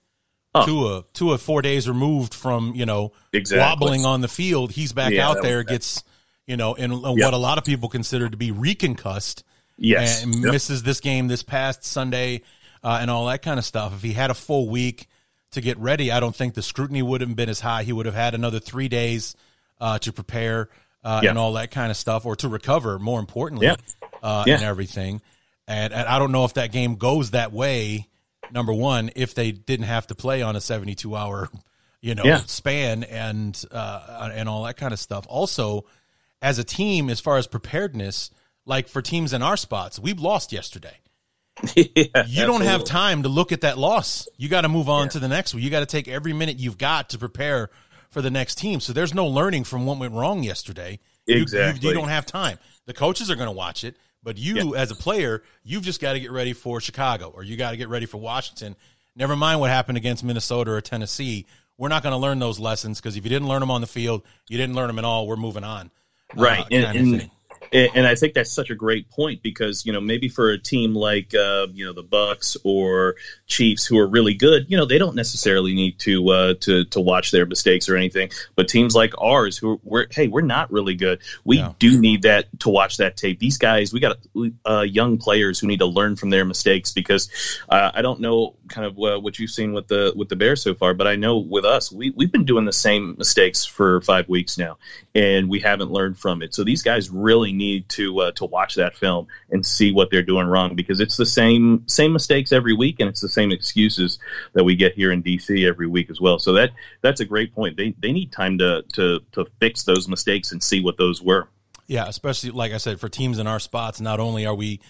Oh. Tua, Tua, four days removed from you know Exactly. wobbling on the field, he's back Yeah, out there, gets you know, in uh, Yep. what a lot of people consider to be reconcussed, Yes. and Yep. misses this game this past Sunday, uh, and all that kind of stuff. If he had a full week to get ready, I don't think the scrutiny would have been as high. He would have had another three days uh, to prepare uh, Yeah. and all that kind of stuff, or to recover. More importantly, Yeah. uh, Yeah. and everything. And, and I don't know if that game goes that way. Number one, if they didn't have to play on a seventy-two hour, you know, Yeah. span and uh, and all that kind of stuff. Also, as a team, as far as preparedness, like for teams in our spots, we've lost yesterday. *laughs* Yeah, You don't have time to look at that loss. You got to move on to the next one. You got to take every minute you've got to prepare for the next team. So there's no learning from what went wrong yesterday. You- you- Exactly. You, don't have time. The coaches are going to watch it, but you as a player, you've just got to get ready for Chicago or you got to get ready for Washington. Never mind what happened against Minnesota or Tennessee. We're not going to learn those lessons because if you didn't learn them on the field, you didn't learn them at all. We're moving on. Uh, right and, of and, thing. And and i think that's such a great point because you know maybe for a team like uh, you know the bucks or chiefs who are really good you know they don't necessarily need to uh, to to watch their mistakes or anything but teams like ours who we're hey we're not really good we Yeah. do need that to watch that tape these guys we got uh, young players who need to learn from their mistakes because uh, i don't know kind of uh, what you've seen with the with the bears so far but i know with us we, we've been doing the same mistakes for five weeks now and we haven't learned from it. So these guys really need to uh, to watch that film and see what they're doing wrong because it's the same same mistakes every week and it's the same excuses that we get here in DC every week as well. So that that's a great point. They they need time to to to fix those mistakes and see what those were. Yeah, especially like I said, for teams in our spots, not only are we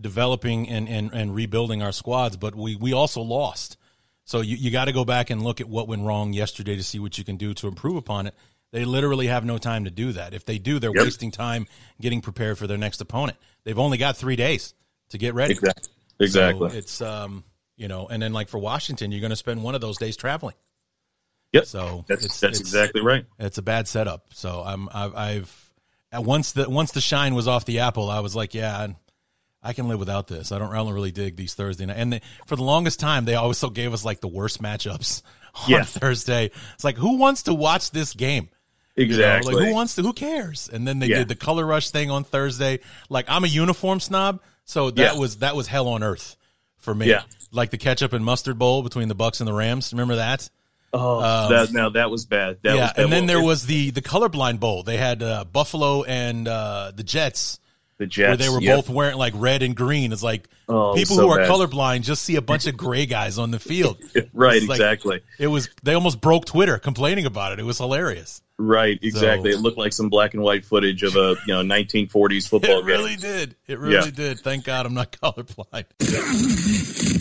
developing and, and, and rebuilding our squads, but we, we also lost. So you, you got to go back and look at what went wrong yesterday to see what you can do to improve upon it. They literally have no time to do that. If they do, they're Yep. wasting time getting prepared for their next opponent. They've only got three days to get ready. Exactly. Exactly. So it's um you know, and then like for Washington, you're going to spend one of those days traveling. yep. So that's it's- that's it's- exactly right. it's a bad setup. So I'm I've, I've at once the once the shine was off the apple, I was like, yeah, I- can live without this. I don't, I don't really dig these Thursday night. And they, for the longest time, they always still gave us like the worst matchups *laughs* on Yeah. Thursday. It's like, who wants to watch this game? You know, Exactly. like who wants to? Who cares? And then they Yeah. did the color rush thing on Thursday. Like I'm a uniform snob, so that Yeah. was that was hell on earth for me. Yeah. Like the ketchup and mustard bowl between the Bucs and the Rams. Remember that? oh, um, that, now that was bad. That yeah, was bad. and then Well, there it- was the the colorblind bowl. They had uh, Buffalo and uh, the Jets, the Jets. where they were yep. both wearing like red and green. It's like Oh, people so who are bad. colorblind just see a bunch of *laughs* gray guys on the field. *laughs* right. It's like- Exactly. It was they almost broke Twitter complaining about it. It was hilarious. Right, exactly. So- it looked like some black and white footage of a you know 1940s *laughs* football game. It really did. It really Yeah. did. Thank God I'm not colorblind.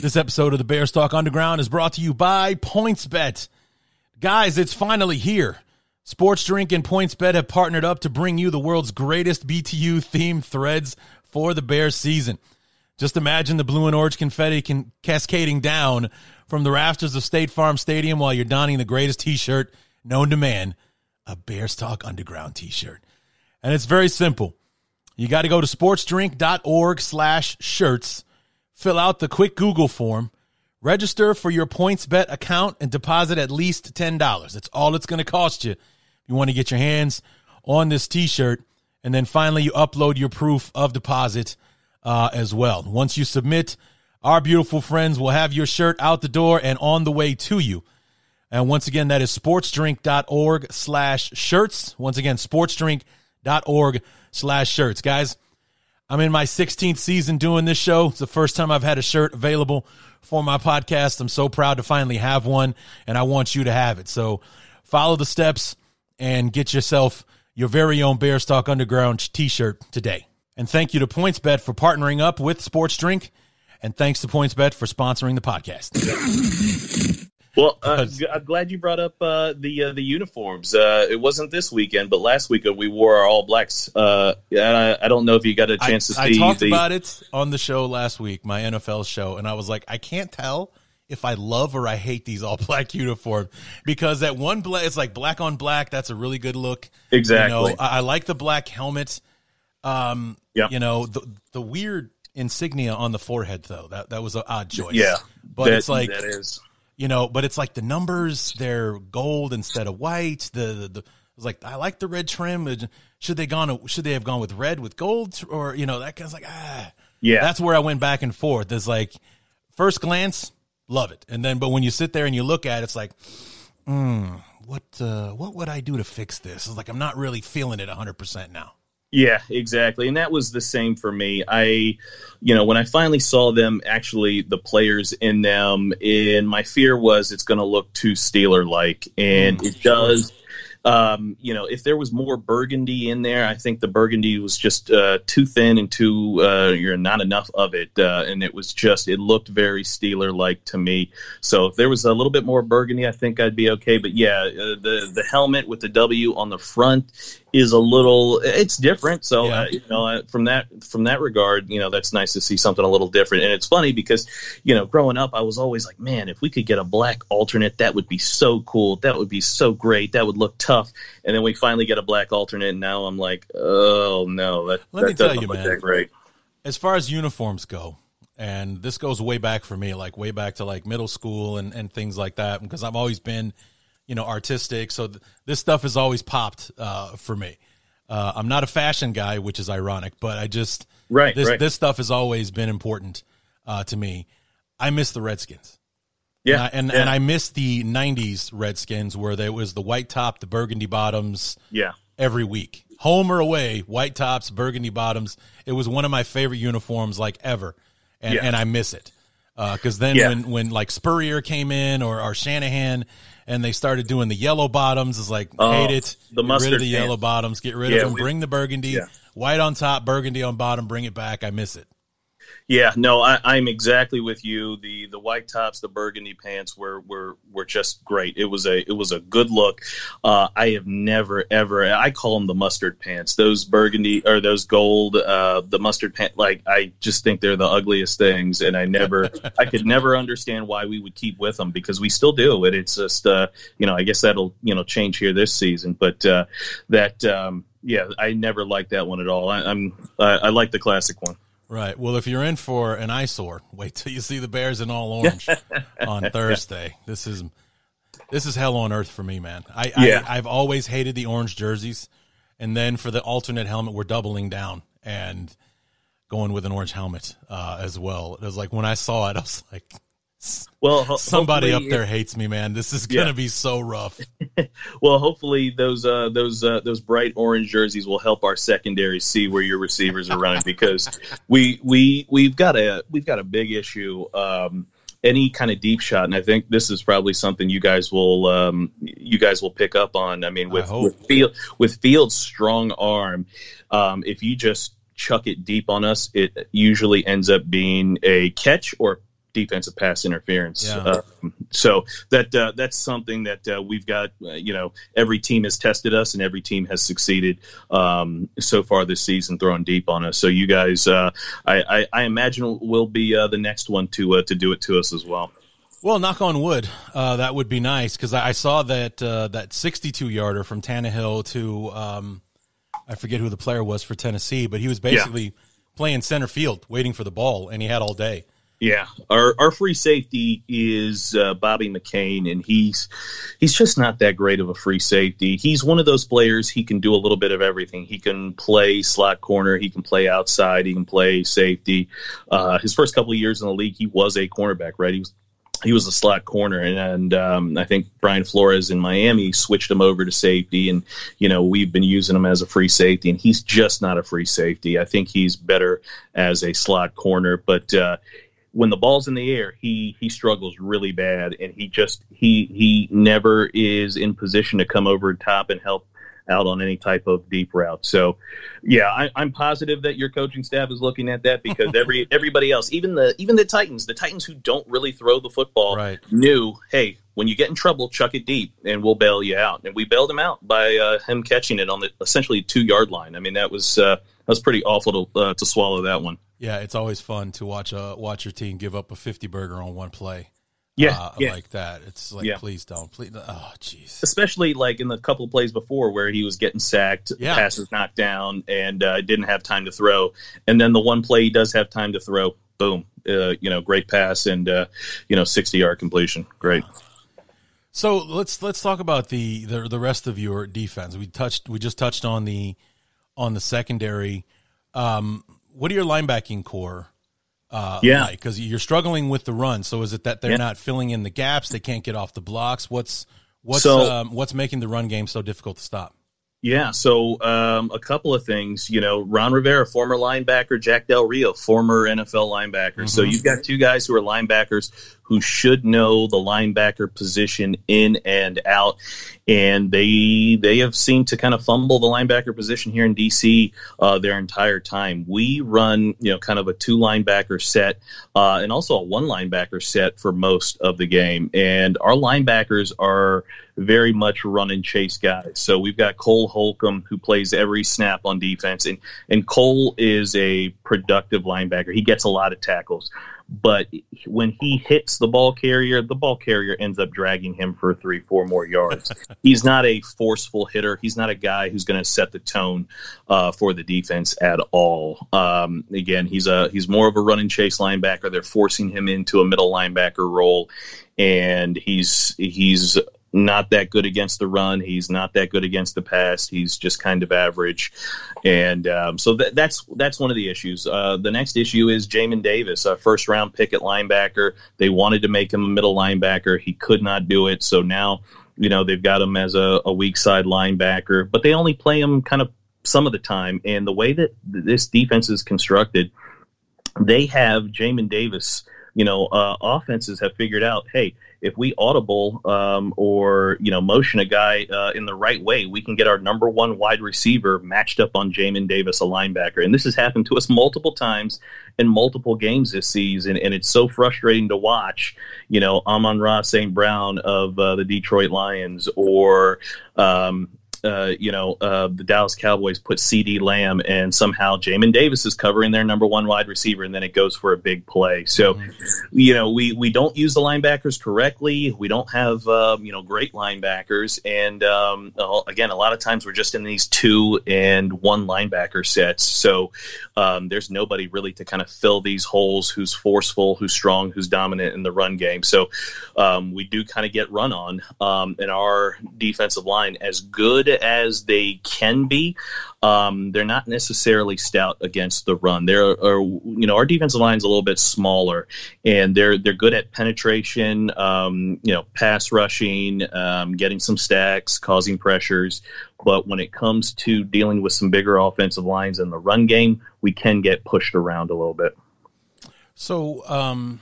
this episode of the Bears Talk Underground is brought to you by PointsBet. Guys, it's finally here. Sports Drink and PointsBet have partnered up to bring you the world's greatest BTU themed threads for the Bears season. Just imagine the blue and orange confetti can cascading down from the rafters of State Farm Stadium while you're donning the greatest t-shirt known to man, a Bears Talk Underground t-shirt. And it's very simple. You got to go to sportsdrink.org slash shirts, fill out the quick Google form, register for your PointsBet account, and deposit at least $10. That's all it's going to cost you. You want to get your hands on this t-shirt, and then finally you upload your proof of deposit uh, as well. Once you submit, our beautiful friends will have your shirt out the door and on the way to you. And once again, that is sportsdrink.org slash shirts. Once again, sportsdrink.org slash shirts. Guys, I'm in my 16th season doing this show. It's the first time I've had a shirt available for my podcast. I'm so proud to finally have one, and I want you to have it. So follow the steps and get yourself your very own Bears Talk Underground t shirt today. And thank you to PointsBet for partnering up with Sports Drink. And thanks to PointsBet for sponsoring the podcast. *laughs* Well, uh, I'm glad you brought up uh, the uh, the uniforms. Uh, it wasn't this weekend, but last weekend we wore our all blacks. Uh, I, I, don't know if you got a chance I, to see. I talked the... about it on the show last week, my NFL show, and I was like, I can't tell if I love or I hate these all *laughs* black uniforms because that one black, it's like black on black. That's a really good look. Exactly. You know, I, I like the black helmet. Um, yeah. You know the the weird insignia on the forehead though. That that was an odd choice. Yeah. But that, it's like that is you know, but it's like the numbers, they're gold instead of white. The, the, the I was like, I like the red trim. Should they gone? Should they have gone with red with gold, or you know, that kind of like ah, yeah. That's where I went back and forth. It's like first glance, love it, and then but when you sit there and you look at it, it's like, hmm, what uh, what would I do to fix this? It's like I'm not really feeling it 100 percent now. Yeah, exactly. And that was the same for me. I, you know, when I finally saw them, actually, the players in them, and my fear was it's going to look too Steeler like. And mm, it does. Um, you know, if there was more burgundy in there, I think the burgundy was just uh, too thin and too, uh, you're not enough of it. Uh, and it was just, it looked very Steeler like to me. So if there was a little bit more burgundy, I think I'd be okay. But yeah, uh, the, the helmet with the W on the front is a little it's different. So yeah. uh, you know uh, from that from that regard you know that's nice to see something a little different. And it's funny because you know growing up i was always like man if we could get a black alternate that would be so cool. That would be so great. That would look tough. And then we finally get a black alternate and now i'm like oh no that, let that me tell you man. great. As far as uniforms go and this goes way back for me like way back to like middle school and, and things like that because i've always been you know, artistic. So th- this stuff has always popped uh, for me. Uh, I'm not a fashion guy, which is ironic, but I just right this right. this stuff has always been important uh, to me. I miss the Redskins. Yeah, and I, and, yeah. and I miss the '90s Redskins where there was the white top, the burgundy bottoms. Yeah, every week, home or away, white tops, burgundy bottoms. It was one of my favorite uniforms, like ever, and Yeah. and I miss it because then Yeah. when when like Spurrier came in or or Shanahan and they started doing the yellow bottoms, it's like Oh, hate it. the get rid of mustard the yellow bottoms, get rid Yeah, of them, we- bring the burgundy, Yeah. white on top, burgundy on bottom, bring it back. I miss it. Yeah, no, I, I'm exactly with you. The the white tops, the burgundy pants were were were just great. It was a it was a good look. Uh, I have never ever I call them the mustard pants. Those burgundy or those gold, uh, the mustard pant. Like I just think they're the ugliest things, and I never *laughs* I could never understand why we would keep with them because we still do it. It's just uh, you know I guess that'll you know change here this season, but uh, that um, yeah I never liked that one at all. I, I'm I, I like the classic one. Right. Well, if you're in for an eyesore, *laughs* wait till you see the Bears in all orange on *laughs* Thursday. This is this is hell on earth for me, man. I, Yeah. I I've always hated the orange jerseys, and then for the alternate helmet, we're doubling down and going with an orange helmet uh, as well. It was like when I saw it, I was *laughs* like, Well, somebody up there hates me, man. This is gonna Yeah. be so rough. *laughs* Well, hopefully those uh, those uh, those bright orange jerseys will help our secondary see where your receivers are running because we we we've got a we've got a big issue. Um, any kind of deep shot, and I think this is probably something you guys will um, you guys will pick up on. I mean, with hope. with field with Fields' strong arm, um, if you just chuck it deep on us, it usually ends up being a catch or defensive pass interference. Yeah. Um, so that uh, that's something that uh, we've got. Uh, you know, every team has tested us, and every team has succeeded um, so far this season throwing deep on us. So you guys, uh, I, I, I imagine, will be uh, the next one to uh, to do it to us as well. Well, knock on wood, uh, that would be nice because I, I saw that uh, that 62 yarder from Tannehill to um, I forget who the player was for Tennessee, but he was basically playing center field, waiting for the ball, and he had all day. Yeah, our our free safety is uh, Bobby McCain, and he's he's just not that great of a free safety. He's one of those players. He can do a little bit of everything. He can play slot corner. He can play outside. He can play safety. Uh, his first couple of years in the league, he was a cornerback, right? He was he was a slot corner, and, and um, I think Brian Flores in Miami switched him over to safety, and you know we've been using him as a free safety, and he's just not a free safety. I think he's better as a slot corner, but uh, when the ball's in the air, he he struggles really bad, and he just he he never is in position to come over top and help out on any type of deep route. So, yeah, I, am positive that your coaching staff is looking at that because *laughs* every everybody else, even the even the Titans, the Titans who don't really throw the football, right. knew, hey, when you get in trouble, chuck it deep, and we'll bail you out. And we bailed him out by uh, him catching it on the essentially two yard line. I mean, that was uh, that was pretty awful to uh, to swallow that one. Yeah, it's always fun to watch uh, watch your team give up a fifty burger on one play yeah, uh, yeah. like that. It's like, Yeah. please don't, please. Oh, jeez. especially like in the couple plays before where he was getting sacked, Yeah. passes knocked down, and uh, didn't have time to throw. And then the one play he does have time to throw, boom, uh, you know, great pass and uh, you know, sixty yard completion, great. So let's let's talk about the, the the rest of your defense. We touched we just touched on the on the secondary. Um, what are your linebacking core? Uh, Yeah. because you're struggling with the run. So is it that they're Yeah. not filling in the gaps? They can't get off the blocks. What's what's So- um, what's making the run game so difficult to stop? Yeah, so um, a couple of things. You know, Ron Rivera, former linebacker, Jack Del Rio, former NFL linebacker. So Mhm. you've got two guys who are linebackers who should know the linebacker position in and out, and they they have seemed to kind of fumble the linebacker position here in DC uh, their entire time. We run, you know, kind of a two linebacker set, uh, and also a one linebacker set for most of the game, and our linebackers are very much run and chase guys. So we've got Cole Holcomb who plays every snap on defense, and and Cole is a productive linebacker. He gets a lot of tackles, but when he hits the ball carrier, the ball carrier ends up dragging him for three, four more yards. *laughs* He's not a forceful hitter. He's not a guy who's going to set the tone uh, for the defense at all. Um, again, he's a he's more of a run and chase linebacker. They're forcing him into a middle linebacker role, and he's he's not that good against the run. He's not that good against the pass. He's just kind of average, and um, so that, that's that's one of the issues. Uh, the next issue is Jamin Davis, a first round pick at linebacker. They wanted to make him a middle linebacker. He could not do it, so now you know they've got him as a, a weak side linebacker, but they only play him kind of some of the time. And the way that this defense is constructed, they have Jamin Davis. You know, uh, offenses have figured out, hey, if we audible um, or you know motion a guy uh, in the right way, we can get our number one wide receiver matched up on Jamin Davis, a linebacker. And this has happened to us multiple times in multiple games this season, and it's so frustrating to watch. You know, Amon-Ra St. Brown of uh, the Detroit Lions or um, uh, you know, uh, the Dallas Cowboys put CeeDee Lamb and somehow Jamin Davis is covering their number one wide receiver, and then it goes for a big play. So, you know, we, we don't use the linebackers correctly. We don't have, um, you know, great linebackers. And um, uh, again, a lot of times we're just in these two and one linebacker sets. So um, there's nobody really to kind of fill these holes who's forceful, who's strong, who's dominant in the run game. So um, we do kind of get run on. Um, our defensive line, as good as they can be, um, they're not necessarily stout against the run. They're, are, you know, our defensive line's a little bit smaller, and they're they're good at penetration, um, you know, pass rushing, um, getting some stacks, causing pressures. But when it comes to dealing with some bigger offensive lines in the run game, we can get pushed around a little bit. So, um,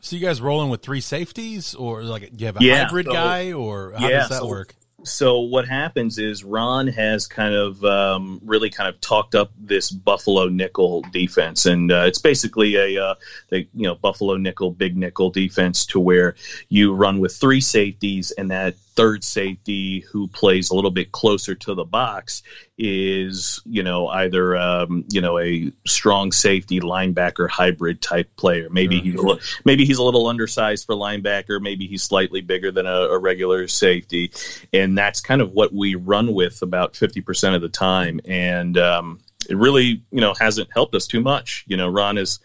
so you guys rolling with three safeties, or like do you have a Yeah, hybrid so- guy, or how yeah, does that so- work? So what happens is Ron has kind of um, really kind of talked up this Buffalo nickel defense, and uh, it's basically a uh, the you know Buffalo nickel big nickel defense to where you run with three safeties, and that third safety who plays a little bit closer to the box is you know either um, you know a strong safety linebacker hybrid type player. Maybe Sure. he's a li- maybe he's a little undersized for linebacker. Maybe he's slightly bigger than a, a regular safety, and that's kind of what we run with about fifty percent of the time. And um, it really you know hasn't helped us too much. You know, Ron is.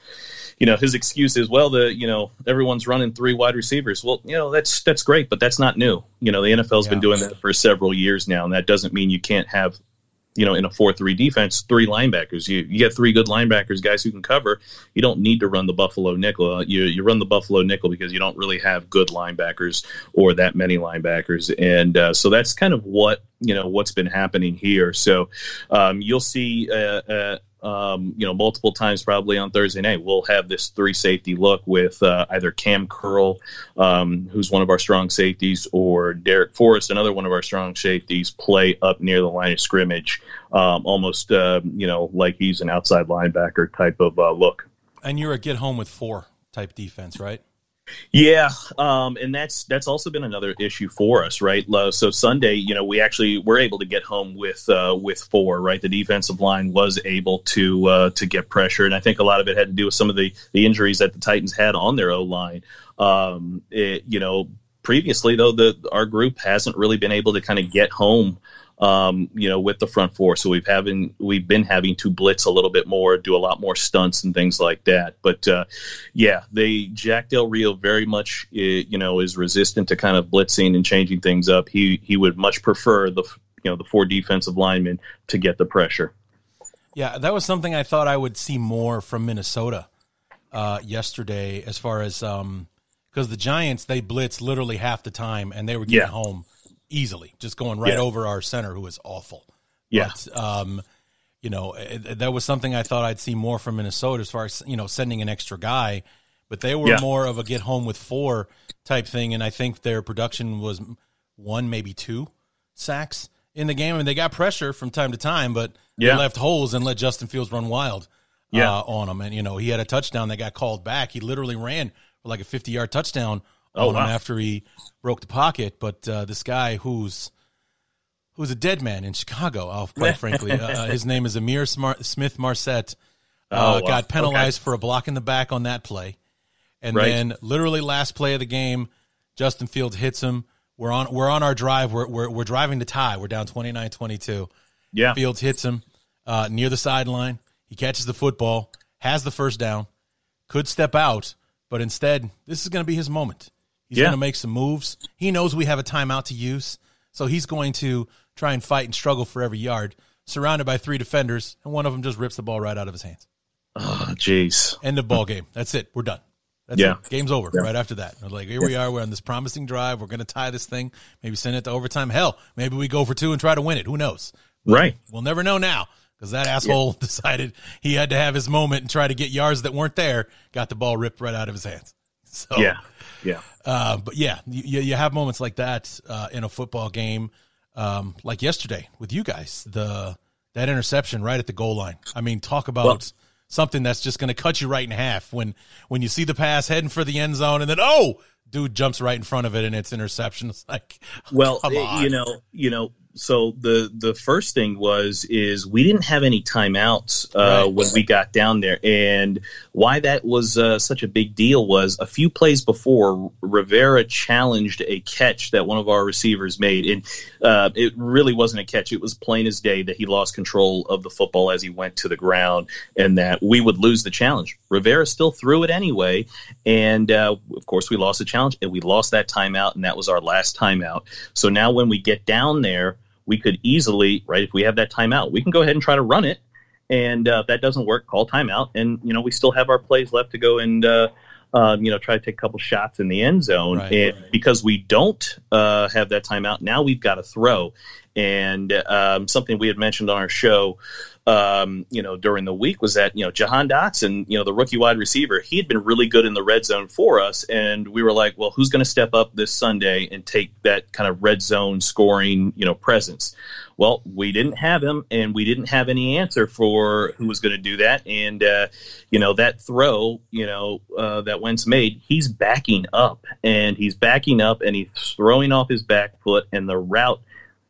You know his excuse is well the you know everyone's running three wide receivers well you know that's that's great but that's not new you know the NFL's been doing that for several years now and that doesn't mean you can't have you know, in a four-three defense, three linebackers. You you get three good linebackers, guys who can cover. You don't need to run the Buffalo nickel. Uh, you you run the Buffalo nickel because you don't really have good linebackers or that many linebackers, and uh, so that's kind of what you know what's been happening here. So um, you'll see. Uh, uh um, you know, multiple times probably on Thursday night, we'll have this three safety look with uh, either Cam Curl, um, who's one of our strong safeties, or Darrick Forrest, another one of our strong safeties, play up near the line of scrimmage, um, almost, uh, you know, like he's an outside linebacker type of uh, look. And you're a get home with four type defense, right? Yeah, um, and that's that's also been another issue for us, right? So Sunday, you know, we actually were able to get home with uh, with four, right? The defensive line was able to uh, to get pressure, and I think a lot of it had to do with some of the the injuries that the Titans had on their O line. Um, you know, previously though, the our group hasn't really been able to kind of get home um, you know, with the front four. So we've having we've been having to blitz a little bit more, do a lot more stunts and things like that. But uh, yeah, they Jack Del Rio very much you know is resistant to kind of blitzing and changing things up. He he would much prefer the you know the four defensive linemen to get the pressure. Yeah, that was something I thought I would see more from Minnesota uh, yesterday, as far as because um, the Giants they blitz literally half the time and they were getting yeah. home easily, just going right yeah. over our center, who is awful. Yeah. But, um, you know, it, that was something I thought I'd see more from Minnesota as far as, you know, sending an extra guy. But they were yeah. more of a get home with four type thing. And I think their production was one, maybe two sacks in the game. I mean, they got pressure from time to time, but yeah. they left holes and let Justin Fields run wild yeah. Uh, on them. And, you know, he had a touchdown that got called back. He literally ran for like a 50 yard touchdown oh, wow. after he broke the pocket. But uh, this guy who's who's a dead man in Chicago, oh, quite *laughs* frankly, uh, uh, his name is Ihmir Smart- Smith-Marsette, Uh, oh, wow. Got penalized okay. for a block in the back on that play, and right. then literally last play of the game, Justin Fields hits him. We're on we're on our drive. We're we're, we're driving to tie. We're down 29-22. Yeah, Fields hits him uh, near the sideline. He catches the football, has the first down, could step out, but instead, this is going to be his moment. He's yeah. going to make some moves. He knows we have a timeout to use, so he's going to try and fight and struggle for every yard, surrounded by three defenders, and one of them just rips the ball right out of his hands. Oh, jeez. End of ball game. That's it. We're done. That's yeah. it. Game's over yeah. right after that. Like, here we are. We're on this promising drive. We're going to tie this thing. Maybe send it to overtime. Hell, maybe we go for two and try to win it. Who knows? But right. We'll never know now because that asshole yeah. *laughs* decided he had to have his moment and try to get yards that weren't there. Got the ball ripped right out of his hands. *laughs* So yeah, yeah. Uh, but yeah, you, you have moments like that uh, in a football game, um, like yesterday with you guys. The that interception right at the goal line. I mean, talk about well, something that's just going to cut you right in half when when you see the pass heading for the end zone, and then oh, dude jumps right in front of it and it's interception. *laughs* It's like, *laughs* well, you know, you know, so the the first thing was is we didn't have any timeouts uh, right. when we got down there, and why that was uh, such a big deal was a few plays before Rivera challenged a catch that one of our receivers made, and uh, it really wasn't a catch; it was plain as day that he lost control of the football as he went to the ground, and that we would lose the challenge. Rivera still threw it anyway, and uh, of course we lost the challenge, and we lost that timeout, and that was our last timeout. So now when we get down there we could easily, right, if we have that timeout, we can go ahead and try to run it. And uh, if that doesn't work, call timeout. And, you know, we still have our plays left to go and, uh, um, you know, try to take a couple shots in the end zone. Right, and right. because we don't uh, have that timeout, now we've got to throw. And um, something we had mentioned on our show um, you know, during the week was that, you know, Jahan Dotson, you know, the rookie wide receiver, he had been really good in the red zone for us. And we were like, well, who's going to step up this Sunday and take that kind of red zone scoring, you know, presence? Well, we didn't have him, and we didn't have any answer for who was going to do that. And, uh, you know, that throw, you know, uh, that Wentz made, he's backing up, and he's backing up, and he's throwing off his back foot, and the route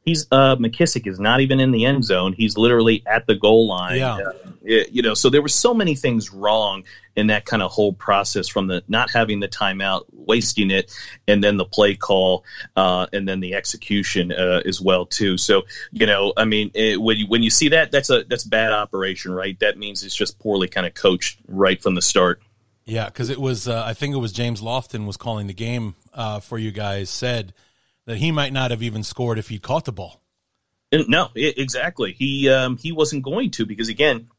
he's uh, McKissic is not even in the end zone. He's literally at the goal line. Yeah. Uh, you know, so there were so many things wrong in that kind of whole process from the not having the timeout, wasting it, and then the play call, uh, and then the execution uh, as well too. So you know, I mean, it, when you when you see that, that's a that's bad operation, right? That means it's just poorly kind of coached right from the start. Yeah, because it was uh, I think it was James Lofton was calling the game uh, for you guys said that he might not have even scored if he'd caught the ball. No, exactly. He um, he wasn't going to because again,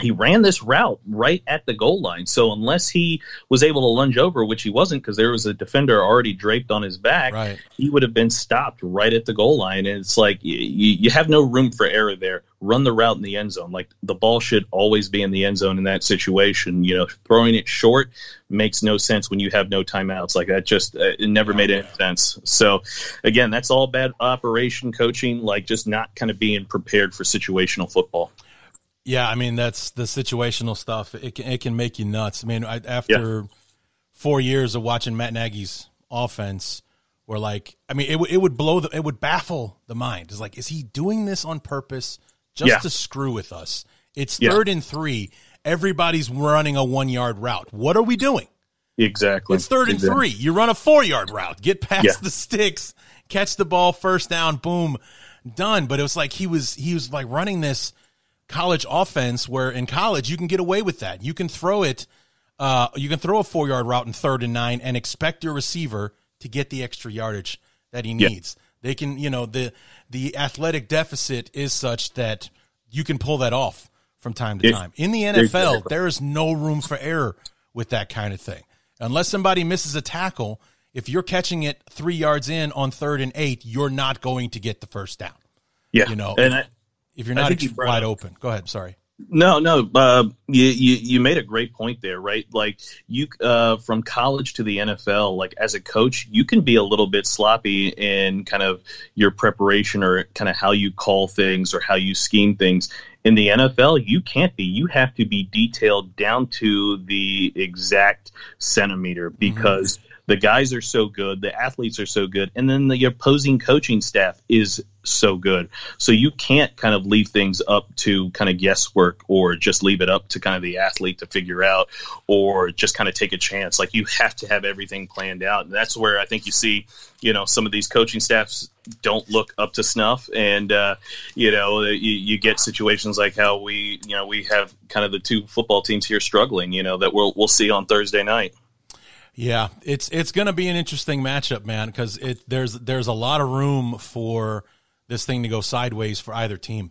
he ran this route right at the goal line. So unless he was able to lunge over, which he wasn't because there was a defender already draped on his back, right. he would have been stopped right at the goal line. And it's like you, you have no room for error there. Run the route in the end zone. Like the ball should always be in the end zone in that situation. You know, throwing it short makes no sense when you have no timeouts. Like that just uh, it never made any sense. So again, that's all bad operation coaching. Like just not kind of being prepared for situational football. Yeah, I mean that's the situational stuff. It can it can make you nuts. I mean, I, after yeah. four years of watching Matt Nagy's offense, where like, I mean, it it would blow the, it would baffle the mind. It's like, is he doing this on purpose just yeah. to screw with us? It's yeah. third and three. Everybody's running a one yard route. What are we doing? Exactly. It's third and exactly. three. You run a four yard route. Get past the sticks, catch the ball, first down, boom, done. But it was like he was he was like running this college offense where in college you can get away with that. You can throw it, uh, you can throw a four yard route in third and nine and expect your receiver to get the extra yardage that he needs. Yeah. They can, you know, the the athletic deficit is such that you can pull that off from time to time. In the NFL, there is no room for error with that kind of thing. Unless somebody misses a tackle, if you're catching it three yards in on third and eight, you're not going to get the first down. Yeah, you know, and I, if you're not you wide up. open. Go ahead. Sorry. No, no. Uh, you, you you made a great point there, right? Like you uh, from college to the NFL, like as a coach, you can be a little bit sloppy in kind of your preparation or kind of how you call things or how you scheme things. In the NFL, you can't be. You have to be detailed down to the exact centimeter mm-hmm. because. Mm-hmm the guys are so good, the athletes are so good, and then the opposing coaching staff is so good. So you can't kind of leave things up to kind of guesswork or just leave it up to kind of the athlete to figure out or just kind of take a chance. Like you have to have everything planned out. And that's where I think you see, you know, some of these coaching staffs don't look up to snuff. And, uh, you know, you, you get situations like how we, you know, we have kind of the two football teams here struggling, you know, that we'll, we'll see on Thursday night. Yeah, it's it's going to be an interesting matchup, man, because it there's there's a lot of room for this thing to go sideways for either team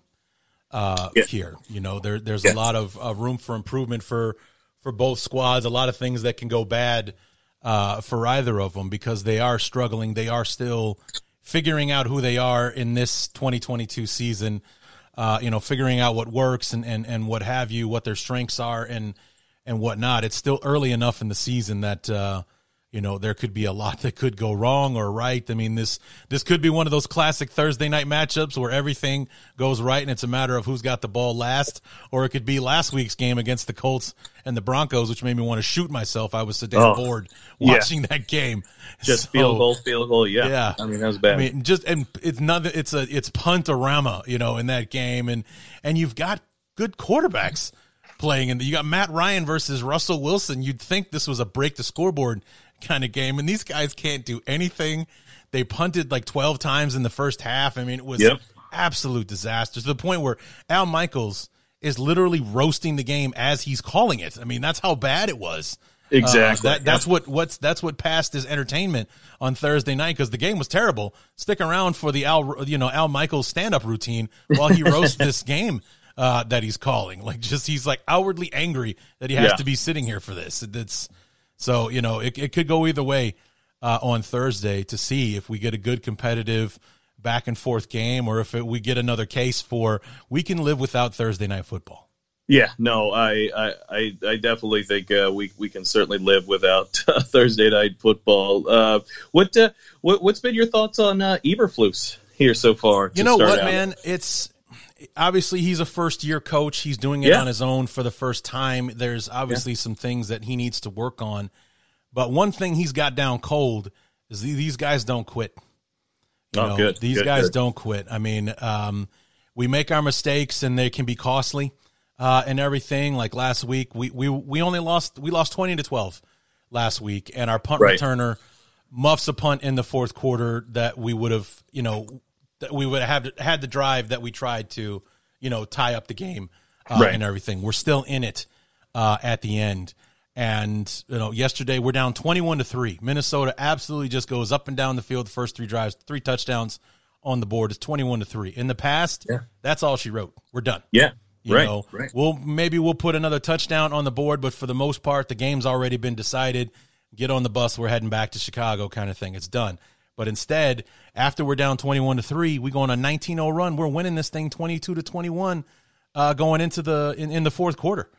uh, yeah. here. You know, there there's a lot of uh, room for improvement for for both squads. A lot of things that can go bad uh, for either of them because they are struggling. They are still figuring out who they are in this 2022 season. Uh, you know, figuring out what works and, and, and what have you, what their strengths are, and and whatnot. It's still early enough in the season that uh, you know there could be a lot *laughs* that could go wrong or right. I mean this this could be one of those classic Thursday night matchups where everything goes right and it's a matter of who's got the ball last, or it could be last week's game against the Colts and the Broncos, which made me want to shoot myself. I was so damn oh, bored watching yeah. that game. Just so, field goal, field goal. Yeah, yeah. I mean that was bad. I mean just and it's nothing. It's a it's puntorama, you know, in that game, and and you've got good quarterbacks playing, and you got Matt Ryan versus Russell Wilson. You'd think this was a break the scoreboard kind of game, and these guys can't do anything. They punted like twelve times in the first half. I mean, it was yep. absolute disaster to the point where Al Michaels is literally roasting the game as he's calling it. I mean, that's how bad it was. Exactly. Uh, that, that's what what's that's what passed as entertainment on Thursday night because the game was terrible. Stick around for the Al you know Al Michaels stand up routine while he roasts *laughs* this game uh, that he's calling. *laughs* Like just he's like outwardly angry that he has yeah. to be sitting here for this. It's so you know it, it could go either way uh, on Thursday to see if we get a good competitive back and forth game or if it, we get another case for we can live without Thursday night football. Yeah, no, I I, I definitely think uh, we we can certainly live without *laughs* uh, Thursday night football. Uh, what uh, what what's been your thoughts on uh, Eberflus here so far? You know what, out? man? It's obviously he's a first year coach. He's doing it yeah. on his own for the first time. There's obviously yeah. some things that he needs to work on. But one thing he's got down cold is these guys don't quit. You oh, know, good. These good, guys good. don't quit. I mean, um, we make our mistakes and they can be costly uh, and everything. Like last week, we, we we only lost we lost twenty to twelve last week, and our punt right. returner muffs a punt in the fourth quarter that we would have you know that we would have had the drive that we tried to, you know, tie up the game uh, right. and everything. We're still in it uh, at the end. And you know, yesterday we're down twenty-one to three. Minnesota absolutely just goes up and down the field. The first three drives, three touchdowns, on the board is 21 to 3. In the past, Yeah. that's all she wrote. We're done. Yeah. You right. know, right. we'll maybe we'll put another touchdown on the board, but for the most part, the game's already been decided. Get on the bus, we're heading back to Chicago, kind of thing. It's done. But instead, after we're down twenty-one to three, we go on a 19-0 run. We're winning this thing twenty-two to twenty-one, uh, going into the in, in the fourth quarter.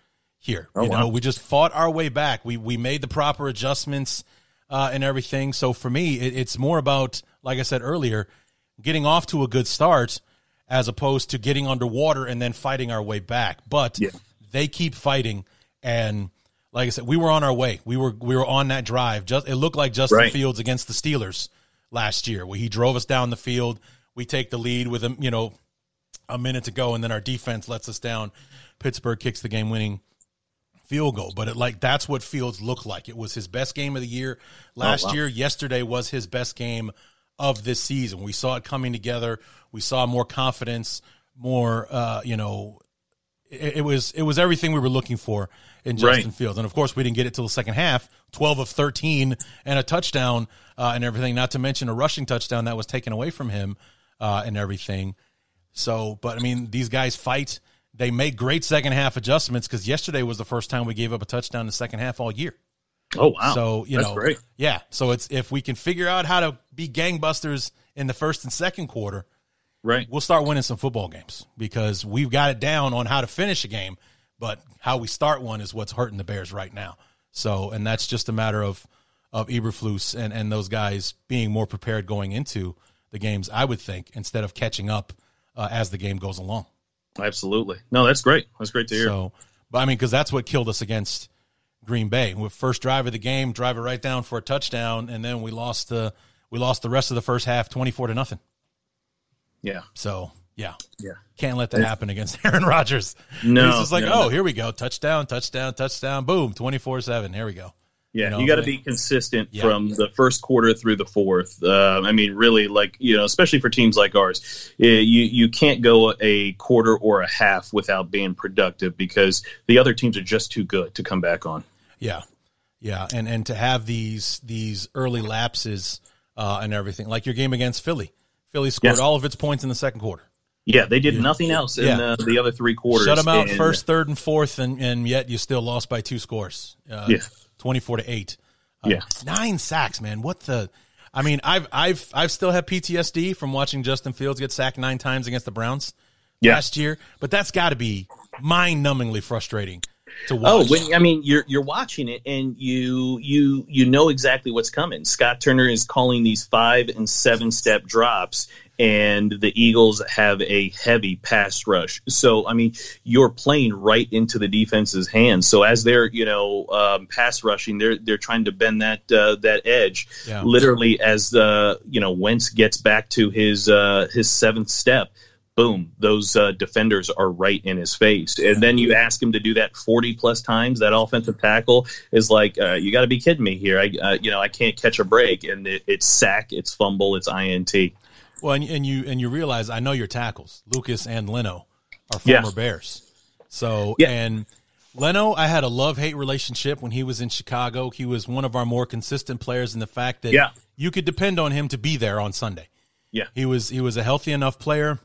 Here, Oh, you know, wow. we just fought our way back. We we made the proper adjustments uh, and everything. So for me, it, it's more about, like I said earlier, getting off to a good start as opposed to getting underwater and then fighting our way back. But Yeah. they keep fighting, and like I said, we were on our way. We were we were on that drive. Just it looked like Justin Right. Fields against the Steelers last year, where he drove us down the field. We take the lead with a you know a minute to go, and then our defense lets us down. Pittsburgh kicks the game winning field goal. But it like that's what Fields looked like. It was his best game of the year last wow. year. Yesterday was his best game of this season. We saw it coming together. We saw more confidence, more uh, you know, it, it was it was everything we were looking for in Justin Right. Fields. And of course, we didn't get it till the second half. Twelve of thirteen and a touchdown uh, and everything. Not to mention a rushing touchdown that was taken away from him uh, and everything. So, but I mean, these guys fight. They make great second half adjustments because yesterday was the first time we gave up a touchdown in the second half all year. Oh wow. So you That's know, great. yeah. So it's if we can figure out how to be gangbusters in the first and second quarter, Right. we'll start winning some football games because we've got it down on how to finish a game, but how we start one is what's hurting the Bears right now. So, and that's just a matter of of Eberflus and and those guys being more prepared going into the games. I would think instead of catching up uh, as the game goes along. Absolutely. No, that's great. That's great to hear. So, but I mean, because that's what killed us against Green Bay. With first drive of the game, drive it right down for a touchdown, and then we lost the we lost the rest of the first half, twenty four to nothing. yeah. So yeah, Yeah. can't let that happen against *laughs* Aaron Rodgers. No, He's just like, no, oh, no. here we go, touchdown, touchdown, touchdown, boom, twenty four seven. Here we go. Yeah, You know, you got to be consistent Yeah. from the first quarter through the fourth. Uh, I mean, really, like you know, especially for teams like ours, eh, you you can't go a quarter or a half without being productive because the other teams are just too good to come back on. Yeah, yeah, and and to have these these early lapses uh, and everything, like your game against Philly. Philly scored Yes. all of its points in the second quarter. Yeah, they did nothing else in Yeah. uh, the other three quarters. Shut them out and- first, third, and fourth, and, and yet you still lost by two scores. Uh, Yeah. twenty-four to eight. Uh, Yeah. nine sacks, man. What the? I mean, I've I've I've still have PTSD from watching Justin Fields get sacked nine times against the Browns Yeah. last year, but that's got to be mind-numbingly frustrating to watch. Oh, when I mean you're you're watching it and you you you know exactly what's coming. Scott Turner is calling these five and seven step drops, and the Eagles have a heavy pass rush. So I mean you're playing right into the defense's hands. So as they're you know um, pass rushing, they're they're trying to bend that uh, that edge. Yeah. Literally as the you know Wentz gets back to his uh, his seventh step boom, those uh, defenders are right in his face. And then you ask him to do that 40 plus times. That offensive tackle is like, uh, you got to be kidding me here. I, uh, you know, I can't catch a break. And it, it's sack, it's fumble, it's INT. Well, and, and you and you realize I know your tackles, Lucas and Leno, are Yeah. former Bears. So Yeah. and Leno, I had a love hate relationship when he was in Chicago. He was one of our more consistent players in the fact that Yeah. you could depend on him to be there on Sunday. Yeah. He was he was a healthy enough player,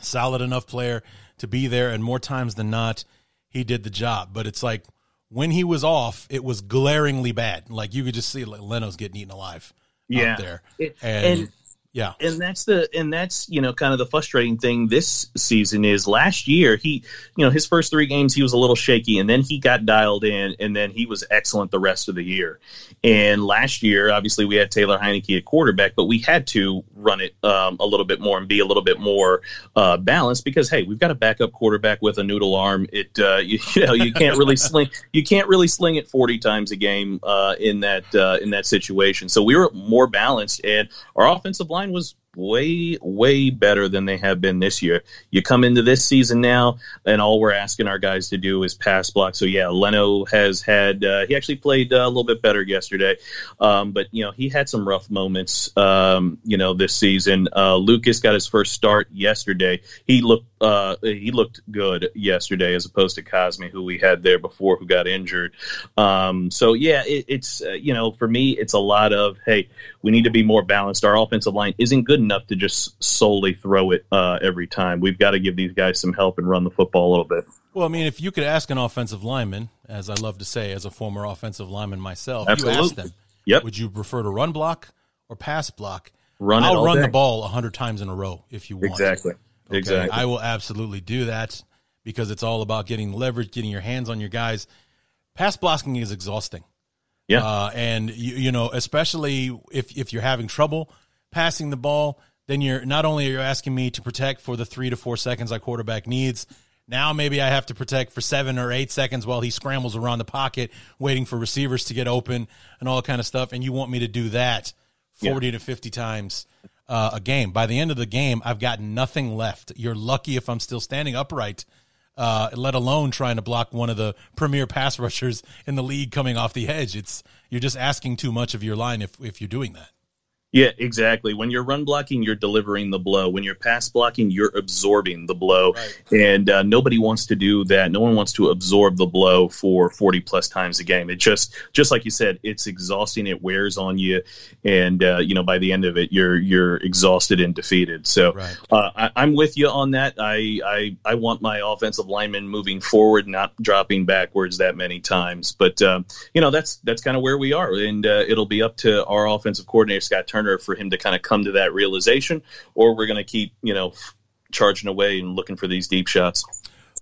solid enough player to be there, and more times than not, he did the job. But it's like when he was off, it was glaringly bad. Like you could just see like, Leno's getting eaten alive Yeah. out there. It- and, and- yeah. and that's the and that's you know kind of the frustrating thing this season is last year he you know his first three games he was a little shaky and then he got dialed in and then he was excellent the rest of the year. And last year obviously we had Taylor Heinicke at quarterback but we had to run it um, a little bit more and be a little bit more uh, balanced because hey we've got a backup quarterback with a noodle arm. It uh, you, *laughs* you know you can't really sling you can't really sling it 40 times a game uh, in that uh, in that situation. So we were more balanced and our offensive line was way way better than they have been this year. You come into this season now and all we're asking our guys to do is pass block. So yeah leno has had uh, he actually played uh, a little bit better yesterday. Um, but you know he had some rough moments um, you know this season. Uh, lucas got his first start yesterday. He looked uh, he looked good yesterday as opposed to Cosmi who we had there before who got injured. Um, so yeah it, it's uh, you know for me it's a lot of hey we need to be more balanced. Our offensive line isn't good enough to just solely throw it uh, every time. We've got to give these guys some help and run the football a little bit. Well, I mean, if you could ask an offensive lineman, as I love to say, as a former offensive lineman myself, Absolutely. you ask them, Yep. would you prefer to run block or pass block? Run I'll run day. the ball a hundred times in a row if you want. Exactly. Okay? Exactly. I will absolutely do that because it's all about getting leverage, getting your hands on your guys. Pass blocking is exhausting. Yeah. Uh, and you, you know, especially if if you're having trouble passing the ball, then you're not only are you asking me to protect for the three to four seconds our quarterback needs. Now maybe I have to protect for seven or eight seconds while he scrambles around the pocket, waiting for receivers to get open and all that kind of stuff. And you want me to do that forty to fifty times uh, a game. By the end of the game, I've got nothing left. You're lucky if I'm still standing upright uh, let alone trying to block one of the premier pass *laughs* rushers in the league coming off the edge. It's you're just asking too much of your line if if you're doing that. Yeah, exactly. When you're run blocking, you're delivering the blow. When you're pass blocking, you're absorbing the blow. And uh, nobody wants to do that. No one wants to absorb the blow for 40 plus times a game. It just, just like you said, it's exhausting. It wears on you, and uh, you know by the end of it, you're you're exhausted and defeated. So Right. uh, I, I'm with you on that. I, I I want my offensive linemen moving forward, not dropping backwards that many times. But um, you know that's that's kind of where we are, and uh, it'll be up to our offensive coordinator Scott Turner for him to kind of come to that realization, or we're going to keep you know charging away and looking for these deep shots.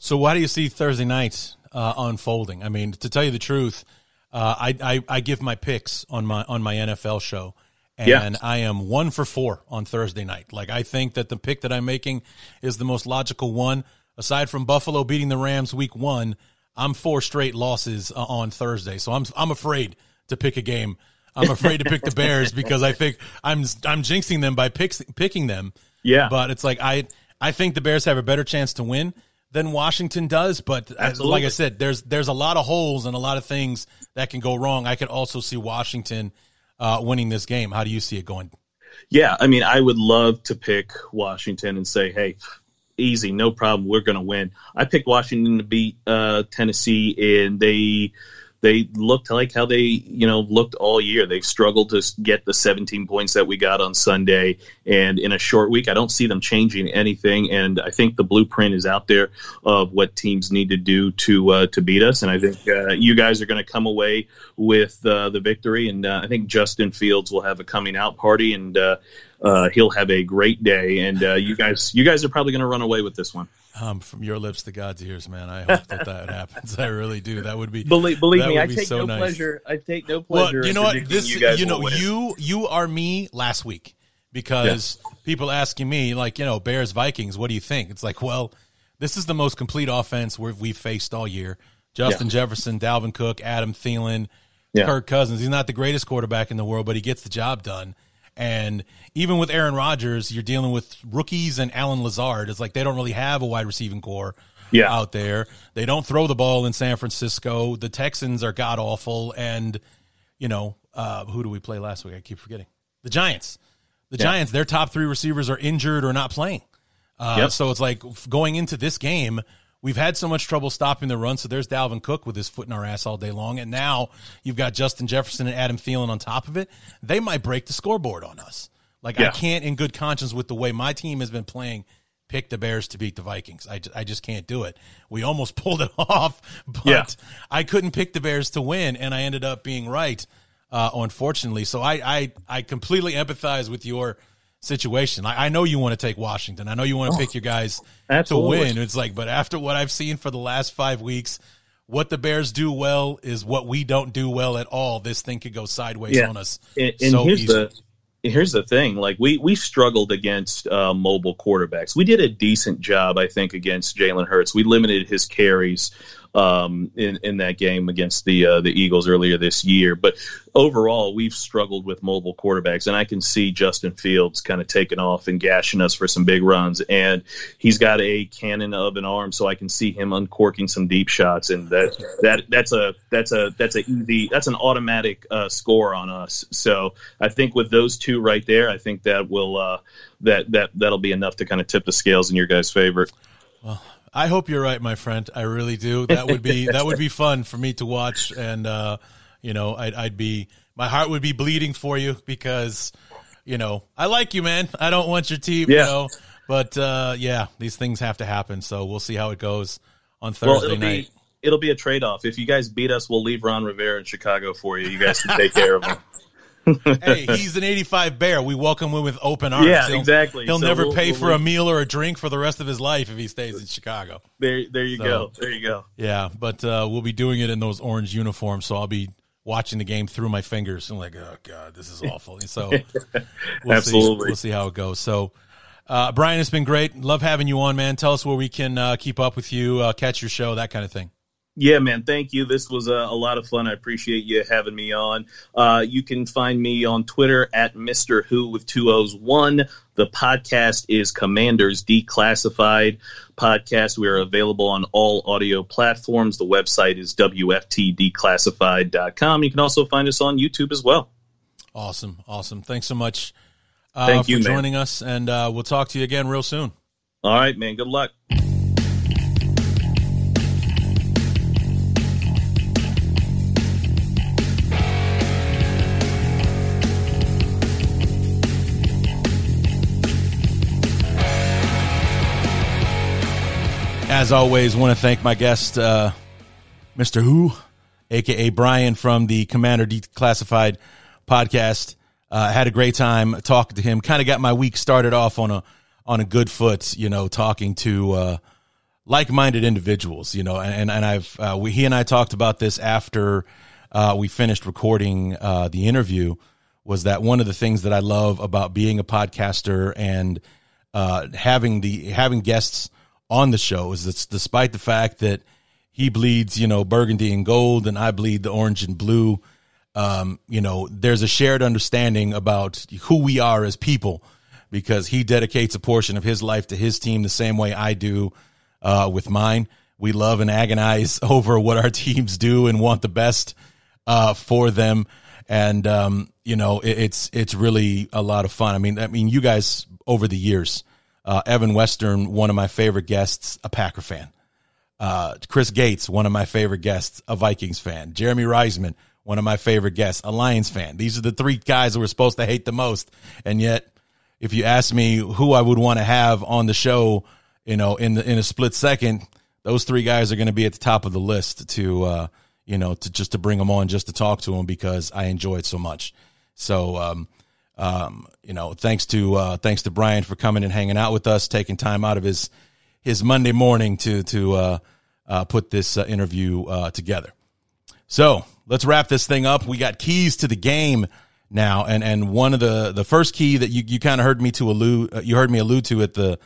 So why do you see Thursday night uh, unfolding? I mean, to tell you the truth, uh, I, I I give my picks on my on my NFL show, and Yeah. I am one for four on Thursday night. Like I think that the pick that I'm making is the most logical one. Aside from Buffalo beating the Rams week one, I'm four straight losses uh, on Thursday, so I'm I'm afraid to pick a game. I'm afraid to pick the Bears because I think I'm I'm jinxing them by picks, picking them. Yeah. But it's like I I think the Bears have a better chance to win than Washington does. But uh, Absolutely. like I said, there's there's a lot of holes and a lot of things that can go wrong. I could also see Washington uh, winning this game. How do you see it going? Yeah, I mean, I would love to pick Washington and say, hey, easy, no problem, we're going to win. I picked Washington to beat uh, Tennessee, and they they looked like how they you know looked all year. They struggled to get the 17 points that we got on Sunday, and in a short week, I don't see them changing anything. And I think the blueprint is out there of what teams need to do to uh, to beat us. And I think uh, you guys are going to come away with uh, the victory. And uh, I think Justin Fields will have a coming out party, and uh, uh, he'll have a great day. And you guys, you guys are probably going to run away with this one. Um, from your lips to God's ears, man. I hope that that happens. I really do. That would be Believe, believe me, I take so no nice. pleasure. I take no Well, pleasure. you know what? This you, you know you you are me last week because people asking me like you know Bears Vikings. What do you think? It's like well, this is the most complete offense we've, we've faced all year. Justin Jefferson, Dalvin Cook, Adam Thielen, Yeah. Kirk Cousins. He's not the greatest quarterback in the world, but he gets the job done. And even with Aaron Rodgers, you're dealing with rookies and Allen Lazard. It's like they don't really have a wide receiving corps Yeah. out there. They don't throw the ball in San Francisco. The Texans are god awful, and you know uh, who do we play last week? I keep forgetting the Giants. The Giants, their top three receivers are injured or not playing. Uh, Yep. So it's like going into this game, we've had so much trouble stopping the run. So there's Dalvin Cook with his foot in our ass all day long, and now you've got Justin Jefferson and Adam Thielen on top of it. They might break the scoreboard on us. Like I can't, in good conscience, with the way my team has been playing, pick the Bears to beat the Vikings. I, I just can't do it. We almost *laughs* pulled it off, but Yeah. I couldn't pick the Bears to win, and I ended up being right, uh, unfortunately. So I, I, I completely empathize with your situation. I, I know you want to take Washington. I know you want to pick your guys absolutely. to win. It's like, but after what I've seen for the last five weeks, what the Bears do well is what we don't do well at all. This thing could go sideways Yeah. on us. And, and so here's easy. the here's the thing: like we we struggled against uh, mobile quarterbacks. We did a decent job, I think, against Jalen Hurts. We limited his carries um, in in that game against the uh, the Eagles earlier this year. But overall, we've struggled with mobile quarterbacks, and I can see Justin Fields kind of taking off and gashing us for some big runs. And he's got a cannon of an arm, so I can see him uncorking some deep shots, and that that that's a that's a that's a easy that's an automatic uh, score on us. So I think with those two right there, I think that will uh, that that that'll be enough to kind of tip the scales in your guys' favor. I hope you're right, my friend. I really do. That would be that would be fun for me to watch, and uh, you know, I'd, I'd be my heart would be bleeding for you because you know, I like you, man. I don't want your team, Yeah. you know. But uh, yeah, these things have to happen. So we'll see how it goes on Thursday Well, night. be it'll be a trade off. If you guys beat us, we'll leave Ron Rivera in Chicago for you. You guys can take care of him. *laughs* hey, *laughs* he's an 85 bear. We welcome him with open arms. Yeah, He'll- exactly. He'll So never we'll- pay we'll for a meal or a drink for the rest of his life if he stays in Chicago. There, there you So- go. There you go. Yeah, but uh, we'll be doing it in those orange uniforms, so I'll be watching the game through my fingers. I'm like, oh god, this is awful. So *laughs* we'll Absolutely. see. We'll see how it goes. So. Uh, Brian, it's been great. Love having you on, man. Tell us where we can uh, keep up with you, uh, catch your show, that kind of thing. Yeah, man. Thank you. This was a, a lot of fun. I appreciate you having me on. Uh, you can find me on Twitter at Mr. Whoo with two O's one. The podcast is Commanders Declassified Podcast. We are available on all audio platforms. The website is WFTDeclassified.com. You can also find us on YouTube as well. Awesome, awesome. Thanks so much uh, Thank for you, man. joining us, and uh, we'll talk to you again real soon. All right, man. Good luck. As always, want to thank my guest, uh, Mr. Whoo, aka Brian from the Commander Declassified podcast. Uh, had a great time talking to him. Kind of got my week started off on a on a good foot, you know, talking to uh, like-minded individuals, you know, and and I've uh, we he and I talked about this after uh, we finished recording uh, the interview. Was that one of the things that I love about being a podcaster and uh, having the having guests on the show is that despite the fact that he bleeds, you know, burgundy and gold, and I bleed the orange and blue. Um, you know, there's a shared understanding about who we are as people because he dedicates a portion of his life to his team the same way I do uh, with mine. We love and agonize *laughs* over what our teams do and want the best uh, for them. And um, you know, it, it's it's really a lot of fun. I mean, I mean, you guys over the years, uh, Evan Western, one of my favorite guests, a Packer fan. Uh, Chris Gates, one of my favorite guests, a Vikings fan. Jeremy Reisman, one of my favorite guests, a Lions fan. These are the three guys that we're supposed to hate the most. And yet, if you ask me who I would want to have on the show, you know, in the, in a split second, those three guys are going to be at the top of the list to, uh, you know, to just to bring them on, just to talk to them because I enjoy it so much. So, um, um, you know, thanks to uh, thanks to Brian for coming and hanging out with us, taking time out of his his Monday morning to to uh, uh, put this uh, interview uh, together. So let's wrap this thing up. We got keys to the game now, and and one of the the first key that you you kind of heard me to allude uh, you heard me allude to at the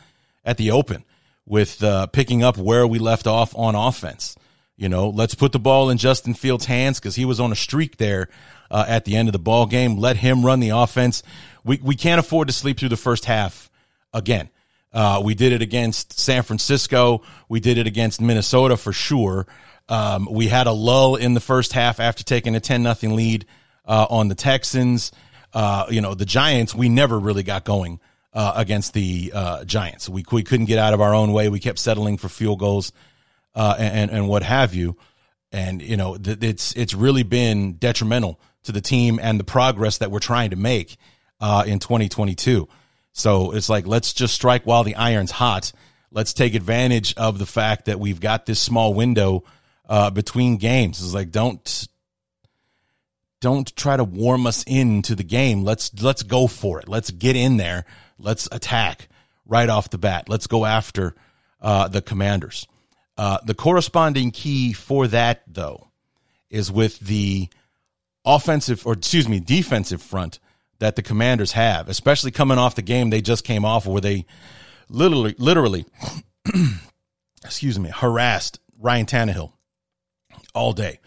at the open with picking up where we left off on offense. You know, let's put the ball in Justin Fields' hands because he was on a streak there uh, at the end of the ball game. Let him run the offense. We we can't afford to sleep through the first half again. Uh, we did it against San Francisco. We did it against Minnesota for sure. Um, we had a lull in the first half after taking a ten nothing lead uh, on the Texans. Uh, you know, the Giants. We never really got going uh, against the uh, Giants. We we couldn't get out of our own way. We kept settling for field goals uh, and and what have you. And you know, it's it's really been detrimental to the team and the progress that we're trying to make uh, in 2022. So it's like let's just strike while the iron's hot. Let's take advantage of the fact that we've got this small window uh, between games. It's like don't don't try to warm us into the game. Let's let's go for it. Let's get in there. Let's attack right off the bat. Let's go after uh, the Commanders. Uh, the corresponding key for that, though, is with the offensive or excuse me defensive front that the Commanders have, especially coming off the game they just came off where they literally literally *clears throat* excuse me harassed Ryan Tannehill all day.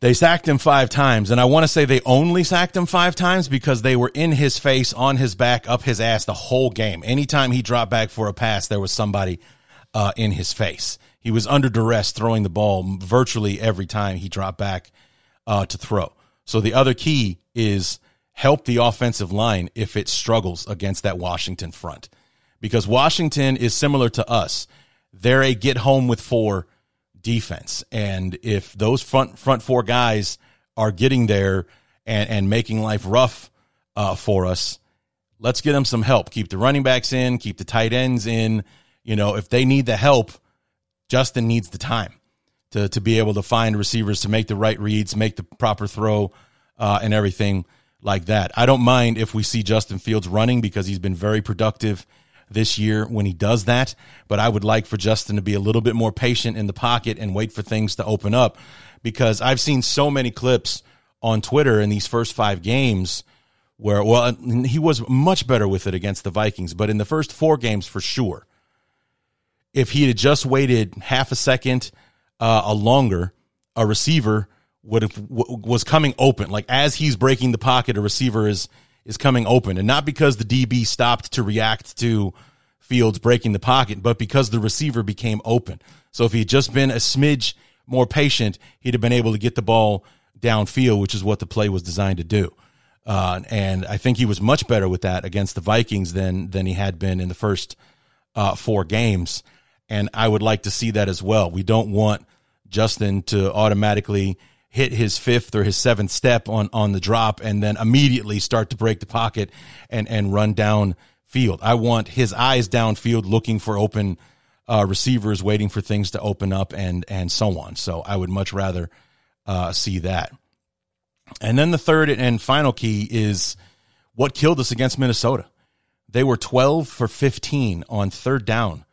They sacked him five times, and I want to say they only sacked him five times because they were in his face, on his back, up his ass the whole game. Anytime he dropped back for a pass, there was somebody uh, in his face. He was under duress throwing the ball virtually every time he dropped back uh, to throw. So the other key is help the offensive line if it struggles against that Washington front, because Washington is similar to us. They're a get home with four defense. And if those front front four guys are getting there and, and making life rough uh, for us. Let's get them some help. Keep the running backs in, keep the tight ends in. You know, if they need the help, Justin needs the time to to be able to find receivers to make the right reads, make the proper throw, uh, and everything like that. I don't mind if we see Justin Fields running because he's been very productive this year when he does that. But I would like for Justin to be a little bit more patient in the pocket and wait for things to open up because I've seen so many clips on Twitter in these first five games where, well, he was much better with it against the Vikings, but in the first four games for sure, if he had just waited half a second uh, a longer, a receiver would have w- was coming open. Like as he's breaking the pocket, a receiver is is coming open, and not because the DB stopped to react to Fields breaking the pocket, but because the receiver became open. So if he had just been a smidge more patient, he'd have been able to get the ball downfield, which is what the play was designed to do. Uh, and I think he was much better with that against the Vikings than than he had been in the first uh, four games. And I would like to see that as well. We don't want Justin to automatically hit his fifth or his seventh step on on the drop and then immediately start to break the pocket and and run down field. I want his eyes downfield looking for open uh, receivers, waiting for things to open up and and so on. So I would much rather uh, see that. And then the third and final key is what killed us against Minnesota. They were 12 for 15 on third down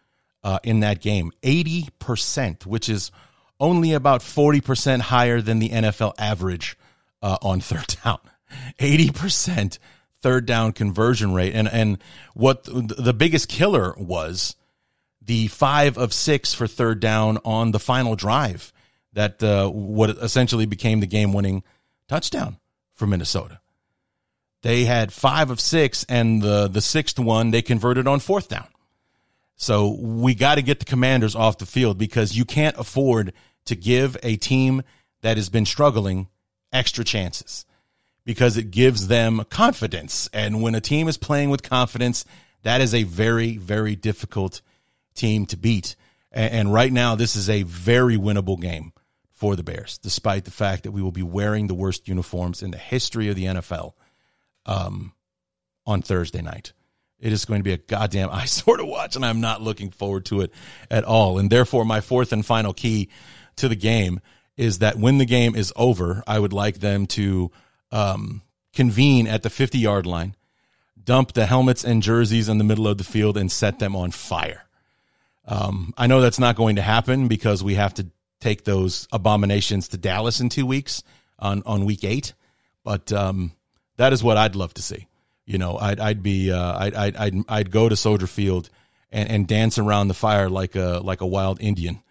uh, in that game, 80%, which is only about 40% higher than the NFL average uh, on third down. *laughs* 80% third down conversion rate. And, and what the biggest killer was the five of six for third down on the final drive that uh, what essentially became the game winning touchdown for Minnesota. They had five of six, and the, the sixth one they converted on fourth down. So we got to get the commanders off the field because you can't afford to give a team that has been struggling extra chances because it gives them confidence. And when a team is playing with confidence, that is a very, very difficult team to beat. And right now, this is a very winnable game for the Bears, despite the fact that we will be wearing the worst uniforms in the history of the NFL um, on Thursday night. It is going to be a goddamn *laughs* eyesore to watch, and I'm not looking forward to it at all. And therefore, my fourth and final key to the game is that when the game is over, I would like them to um, convene at the 50 yard line, dump the helmets and jerseys in the middle of the field, and set them on fire. Um, I know that's not going to happen because we have to take those abominations to Dallas in two weeks on, on week eight, but um, that is what I'd love to see. You know, I'd, I'd be, uh, I'd, I'd, I'd, I'd go to Soldier Field and, and dance around the fire like a, like a wild Indian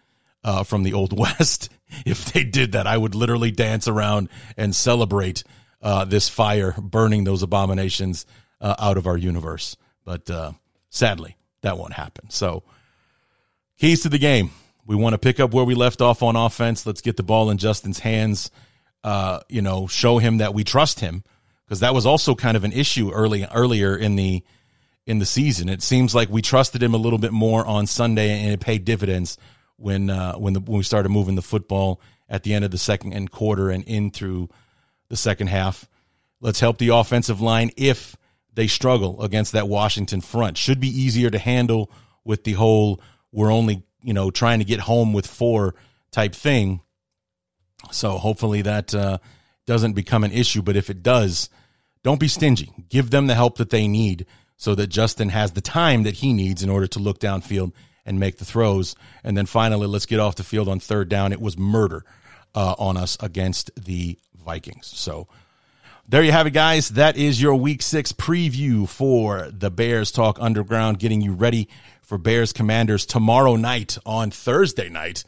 uh, from the old *laughs* west. if they did that, I would literally dance around and celebrate uh, this fire burning those abominations uh, out of our universe. But uh, sadly, that won't happen. So, keys to the game. We want to pick up where we left off on offense. Let's get the ball in Justin's hands. Uh, you know, show him that we trust him because that was also kind of an issue early earlier in the in the season. It seems like we trusted him a little bit more on Sunday, and it paid dividends when uh, when the when we started moving the football at the end of the second and quarter and in through the second half. Let's help the offensive line if they struggle against that Washington front. Should be easier to handle with the whole we're only you know trying to get home with four type thing. So hopefully that uh, doesn't become an issue. But if it does, don't be stingy. Give them the help that they need so that Justin has the time that he needs in order to look downfield and make the throws. And then finally, let's get off the field on third down. It was murder uh, on us against the Vikings. So there you have it, guys. That is your week six preview for the Bears Talk Underground, getting you ready for Bears Commanders tomorrow night on Thursday night.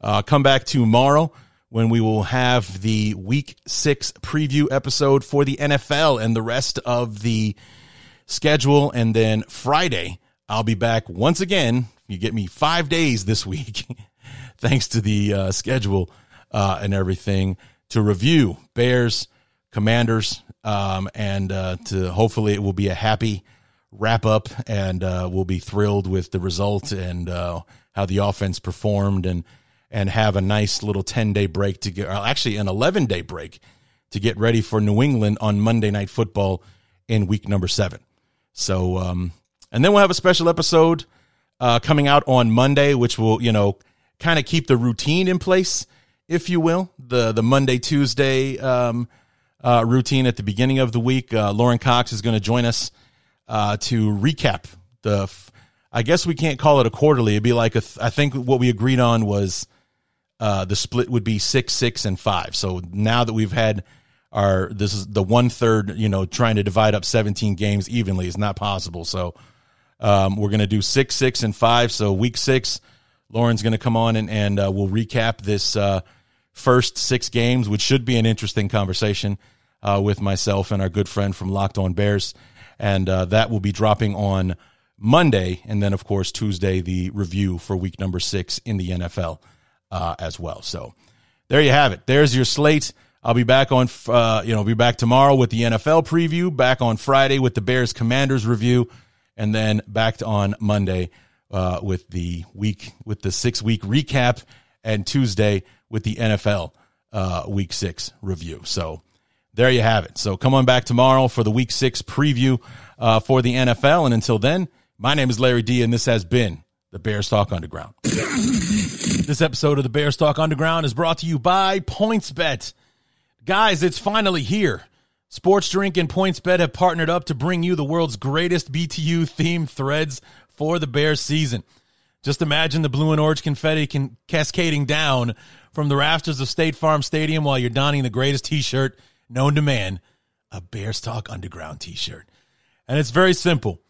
Uh, come back tomorrow when we will have the week six preview episode for the NFL and the rest of the schedule. And then Friday, I'll be back once again you get me five days this week, *laughs* thanks to the uh, schedule uh, and everything, to review Bears, Commanders, um, and uh, to hopefully it will be a happy wrap up, and uh, we'll be thrilled with the result and uh, how the offense performed, and and have a nice little ten day break to get, actually an eleven day break to get ready for New England on Monday Night Football in week number seven. So, um, and then we'll have a special episode uh, coming out on Monday, which will, you know, kind of keep the routine in place, if you will. The the Monday Tuesday um, uh, routine at the beginning of the week. Uh, Lorin Cox is going to join us uh, to recap the. I guess we can't call it a quarterly. It'd be like a. Th- I think what we agreed on was uh, the split would be six, six, and five. So now that we've had our this is the one third, you know, trying to divide up seventeen games evenly is not possible. So um, we're going to do six, six, and five. So week six, Lorin's going to come on and and uh, we'll recap this uh, first six games, which should be an interesting conversation uh, with myself and our good friend from Locked On Bears, and uh, that will be dropping on Monday, and then of course Tuesday the review for week number six in the NFL uh, as well. So there you have it. There's your slate. I'll be back on, uh, you know, be back tomorrow with the NFL preview, back on Friday with the Bears Commanders review, and then back on Monday uh, with the week, with the six week recap, and Tuesday with the NFL uh, week six review. So there you have it. So come on back tomorrow for the week six preview uh, for the NFL. And until then, my name is Larry D, and this has been the Bears Talk Underground. this episode of the Bears Talk Underground is brought to you by PointsBet. Guys, it's finally here. Sports Drink and PointsBet have partnered up to bring you the world's greatest BTU themed threads for the Bears season. Just imagine the blue and orange confetti can cascading down from the rafters of State Farm Stadium while you're donning the greatest t-shirt known to man, a Bears Talk Underground t-shirt. And it's very simple.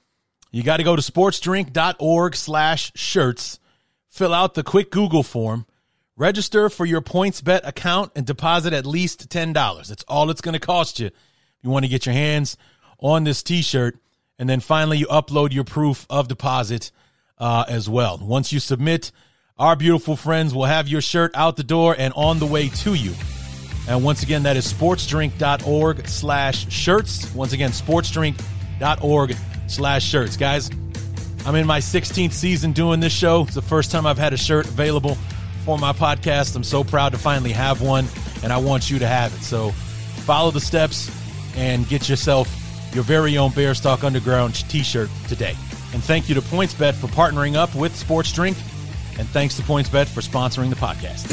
You got to go to sportsdrink.org slash shirts, fill out the quick Google form, register for your points bet account, and deposit at least $10. That's all it's going to cost you. If you want to get your hands on this t-shirt, and then finally you upload your proof of deposit uh, as well. Once you submit, our beautiful friends will have your shirt out the door and on the way to you. And once again, that is sportsdrink.org slash shirts. Once again, sportsdrink.org slash shirts. Guys, I'm in my 16th season doing this show. It's the first time I've had a shirt available for my podcast. I'm so proud to finally have one, and I want you to have it. So follow the steps and get yourself your very own Bears Underground t shirt today. And thank you to PointsBet for partnering up with Sports Drink. And thanks to PointsBet for sponsoring the podcast.